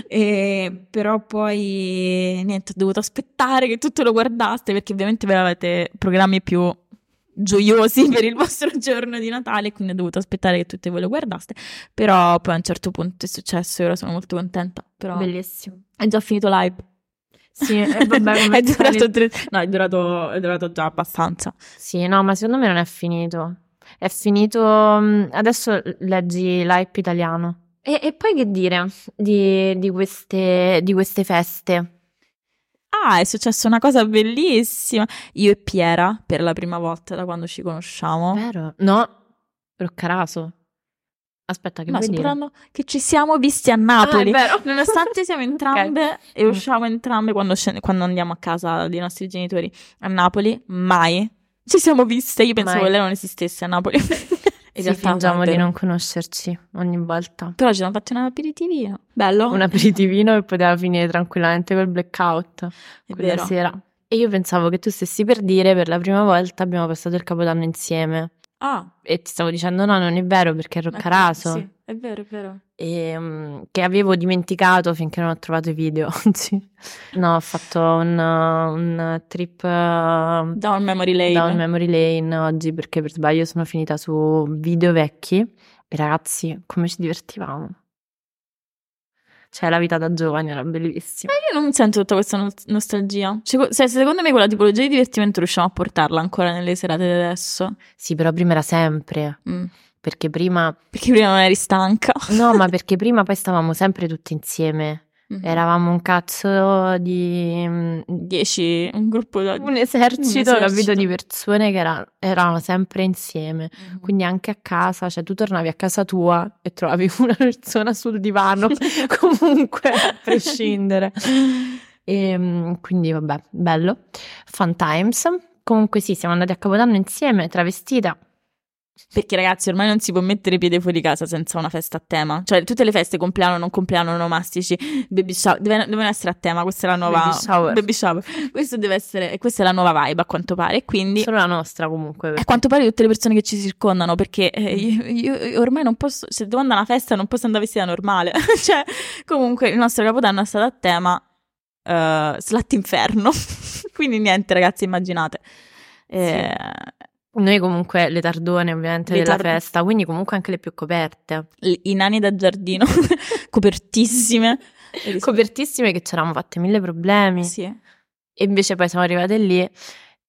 E, però poi niente, ho dovuto aspettare che tutto lo guardaste perché ovviamente voi avete programmi più gioiosi (laughs) per il vostro giorno di Natale, quindi ho dovuto aspettare che tutte voi lo guardaste, però poi a un certo punto è successo e ora sono molto contenta, però Bellissimo. è già finito live. Sì, e vabbè, (laughs) è durato tre... No, è durato, è durato già abbastanza. Sì, no, ma secondo me non è finito. È finito. mm, Adesso leggi l'hype italiano. E, e poi che dire di, di queste, di queste feste? Ah, è successa una cosa bellissima. Io e Piera, per la prima volta da quando ci conosciamo. Vero? No, Roccaraso. Aspetta, che No, vuoi sto dire? parlando che ci siamo visti a Napoli. Ah, è vero. (laughs) Nonostante siamo (laughs) entrambe e Mm. usciamo entrambe quando, scen- quando andiamo a casa dei nostri genitori a Napoli, mai ci siamo viste. Io pensavo Mai. che lei non esistesse a Napoli. (laughs) In Sì, realtà fingiamo di non conoscerci ogni volta. Però ci siamo fatti un aperitivino. Bello. Un aperitivino che poteva finire tranquillamente col blackout È quella vero. sera. E io pensavo che tu stessi per dire per la prima volta abbiamo passato il capodanno insieme. Ah, E ti stavo dicendo no, non è vero perché è Roccaraso. Sì, è vero, è vero. E, mm, che avevo dimenticato finché non ho trovato i video. (laughs) No, ho fatto un, un trip uh, Down memory lane. down memory lane oggi perché per sbaglio sono finita su video vecchi e ragazzi, come ci divertivamo. Cioè, la vita da giovane era bellissima. Io non sento tutta questa no- nostalgia. Cioè, se- secondo me quella tipologia di divertimento riusciamo a portarla ancora nelle serate di adesso. Sì, però prima era sempre, Mm. Perché prima... Perché prima non eri stanca. No, ma (laughs) perché prima poi stavamo sempre tutti insieme. Mhm. Eravamo un cazzo di... mm, Dieci, un gruppo da... un esercito, Un capito, esercito. di persone che era- erano sempre insieme. Mhm. Quindi anche a casa, cioè tu tornavi a casa tua e trovavi (laughs) una persona sul divano, (laughs) comunque a prescindere. E, mm, quindi vabbè, bello. Fun times. Comunque sì, siamo andati a Capodanno insieme, travestita. Perché ragazzi ormai non si può mettere piede fuori casa senza una festa a tema. Cioè tutte le feste, compleanno, non compleanno, onomastici, baby shower, deve- devono essere a tema. Questa è la nuova... Baby shower. baby shower. Questo deve essere... E questa è la nuova vibe a quanto pare. Quindi... Solo la nostra comunque. A perché- quanto pare tutte le persone che ci circondano, perché eh, io, io- ormai non posso, se devo andare a una festa non posso andare vestita normale. (laughs) cioè, comunque il nostro capodanno è stato a tema uh, Slat Inferno. (laughs) Quindi niente ragazzi, immaginate. Eh, Noi comunque le tardone ovviamente Le della tard- festa, quindi comunque anche le più coperte. I nani da giardino, (laughs) copertissime. (laughs) Copertissime che ci eravamo fatte mille problemi. Sì. E invece poi siamo arrivate lì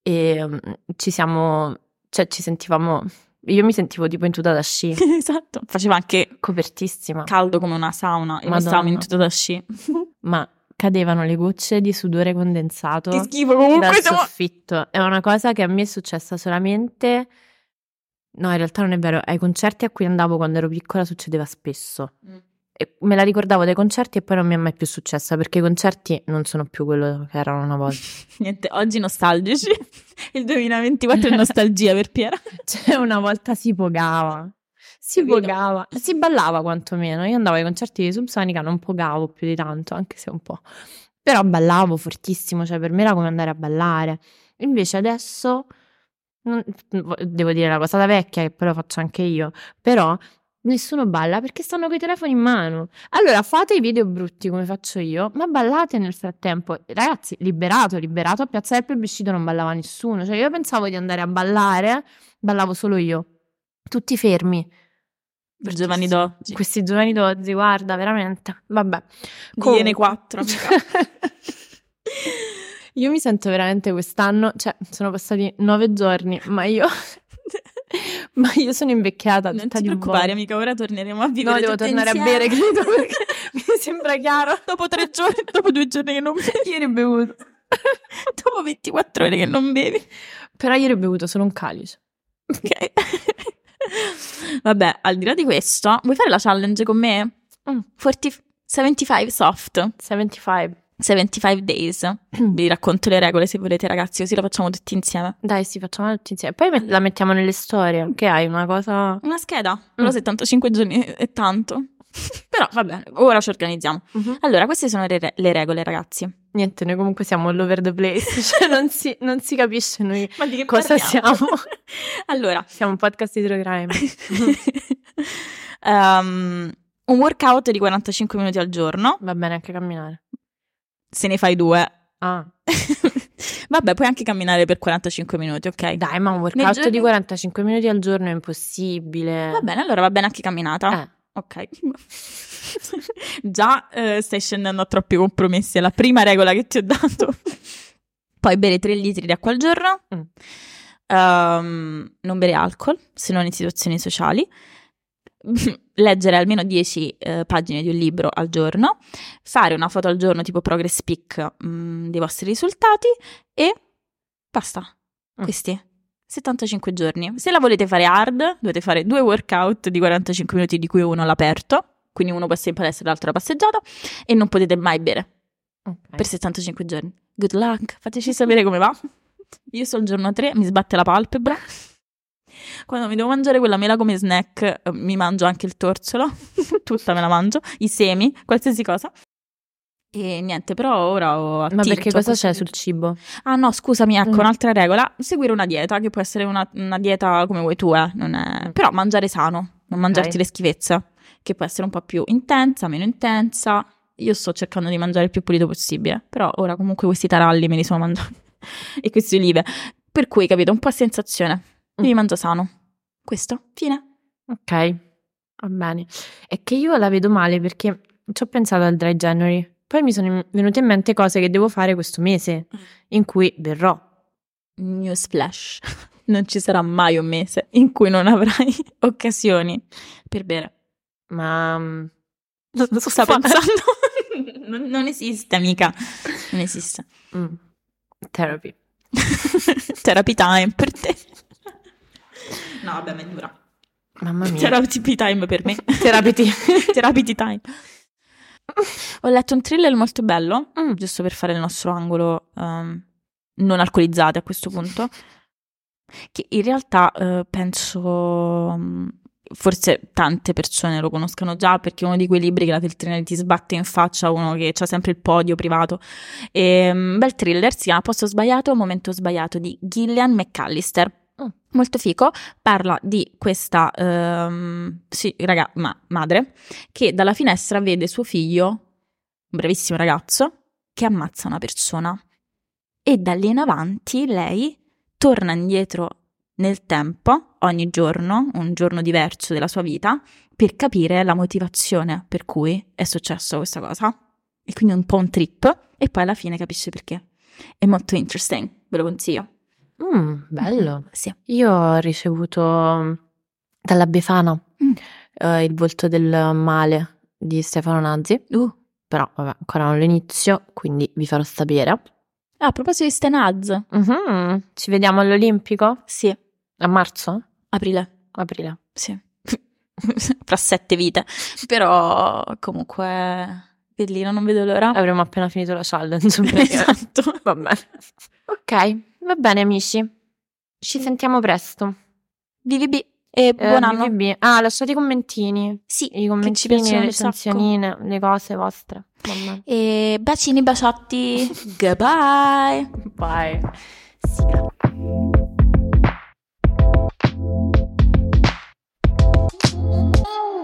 e mm, ci siamo, cioè ci sentivamo, io mi sentivo tipo in tuta da sci, (laughs) esatto. Faceva anche copertissima, caldo come una sauna e Madonna. stavamo in tutto da sci. ma cadevano le gocce di sudore condensato Che schifo comunque dal siamo... soffitto. È una cosa che a me è successa solamente. No, in realtà non è vero. Ai concerti a cui andavo quando ero piccola succedeva spesso. Mm. E me la ricordavo dai concerti e poi non mi è mai più successa perché i concerti non sono più quello che erano una volta. (laughs) Niente, oggi nostalgici. (laughs) Il 2024 è nostalgia per Piera. (laughs) Cioè, una volta si pogava. Si Capito? pogava, si ballava quantomeno. Io andavo ai concerti di Subsonica, non pogavo più di tanto, anche se un po'. Però ballavo fortissimo, cioè per me era come andare a ballare. Invece adesso, non- devo dire la cosa da vecchia, che poi lo faccio anche io, però nessuno balla perché stanno con i telefoni in mano. Allora fate i video brutti come faccio io, ma ballate nel frattempo. Ragazzi, liberato, liberato, a Piazza del Plebiscito non ballava nessuno. Cioè io pensavo di andare a ballare, ballavo solo io. Tutti fermi. Per giovani d'oggi. Questi giovani d'oggi, guarda, veramente. Vabbè. Iene Comunque- 4. (laughs) io mi sento veramente quest'anno, cioè sono passati nove giorni, ma io, (laughs) ma io sono invecchiata Non ti preoccupare, amica, ora torneremo a vivere No, devo tornare insieme. a bere, credo, (laughs) perché mi sembra chiaro. Dopo tre giorni, dopo due giorni che non bevi. Ieri ho bevuto. dopo 24 ore che non bevi. Però ieri ho bevuto solo un calice. Ok. (laughs) Vabbè, al di là di questo, vuoi fare la challenge con me? Mm. 40 75 soft. 75. 75 days. Vi racconto le regole se volete, ragazzi, così lo facciamo tutti insieme. Dai, sì, facciamo tutti insieme. Poi met- la mettiamo nelle storie. Che hai una cosa. Una scheda, però Mm. 75 giorni è tanto. (laughs) Però va bene, ora ci organizziamo. Allora, queste sono le, re- le regole, ragazzi. Niente, noi comunque siamo all over the place. (laughs) Cioè, non si, non si capisce noi Ma di che cosa parliamo? siamo. (laughs) allora, Siamo un podcast di crime. um, un workout di 45 minuti al giorno, Va bene anche camminare. se ne fai due. Ah, Vabbè, puoi anche camminare per 45 minuti, ok? dai, ma un workout giorni- di 45 minuti al giorno è impossibile. Va bene, allora va bene anche camminata. Eh, Ok. Già eh, stai scendendo a troppi compromessi, è la prima regola che ti ho dato. Poi bere 3 litri di acqua al giorno. Mm. Ehm, non bere alcol, se non in situazioni sociali. Leggere almeno 10 eh, pagine di un libro al giorno. Fare una foto al giorno tipo progress pic mm, dei vostri risultati. E basta. Mm. Questi 75 giorni. Se la volete fare hard, dovete fare due workout di 45 minuti, di cui uno all'aperto. Quindi uno può essere in palestra e l'altro alla passeggiata. E non potete mai bere ok. per 75 giorni. Good luck, fateci sapere come va. Io sto al giorno 3, mi sbatte la palpebra. Quando mi devo mangiare quella mela come snack, eh, mi mangio anche il torsolo, (laughs) tutta me la mangio, i semi, qualsiasi cosa. E niente, però ora ho a Ma perché cosa c'è su- sul cibo? Ah no, scusami, ecco, Mm. un'altra regola, seguire una dieta, che può essere una, una dieta come vuoi tu, eh, non è... però mangiare sano, non mangiarti le schifezze, che può essere un po' più intensa, meno intensa. Io sto cercando di mangiare il più pulito possibile, però ora comunque questi taralli me li sono mangiati (laughs) e queste olive, per cui capito, un po' a sensazione, devi Mm. mangiare sano. Questo, fine. Ok, va bene. È che io la vedo male perché ci ho pensato al dry January. Poi mi sono venute in mente cose che devo fare questo mese, in cui verrò. Newsflash, (laughs) non ci sarà mai un mese in cui non avrai (laughs) occasioni per bere. Ma... mm, sta pensando? (laughs) non, non esiste, amica. Non esiste. Mm. Therapy. Therapy time per te. No, vabbè, ma è dura. Mamma mia. Therapy time per me. Therapy. Therapy time. (laughs) Ho letto un thriller molto bello, Mm. giusto per fare il nostro angolo ehm, non alcolizzati a questo punto, che in realtà eh, penso mm, forse tante persone lo conoscano già perché è uno di quei libri che la feltrina ti sbatte in faccia uno che ha sempre il podio privato. E, mm, bel thriller, si chiama Posto sbagliato, momento sbagliato di Gillian McAllister. Mm. Molto fico, parla di questa ehm, sì, raga- ma- madre che dalla finestra vede suo figlio, un bravissimo ragazzo, che ammazza una persona. E da lì in avanti lei torna indietro nel tempo, ogni giorno, un giorno diverso della sua vita, per capire la motivazione per cui è successa questa cosa. E quindi un po' un trip, e poi alla fine capisce perché. È molto interesting, ve lo consiglio. Mm, bello. Sì. Io ho ricevuto mm, dalla Befana Mm. eh, il volto del male di Stefano Nazzi, Uh. però vabbè, ancora non lo inizio, quindi vi farò sapere. Ah, a proposito di Stenaz. Mhm. Ci vediamo all'Olimpico? Sì, A marzo? aprile. Aprile. Sì. (laughs) Fra sette vite. Però comunque bellino, non vedo l'ora. Avremo appena finito la challenge. Esatto. Va bene. (laughs) Ok, Va bene, amici. Ci mm. sentiamo presto. BVB e eh, eh, buon anno. BVB. Ah, lasciate i commentini. Sì, i commentini, le recensionine, le cose vostre. E eh, bacini, baciotti. (laughs) Goodbye. Bye. Sigla. Sì.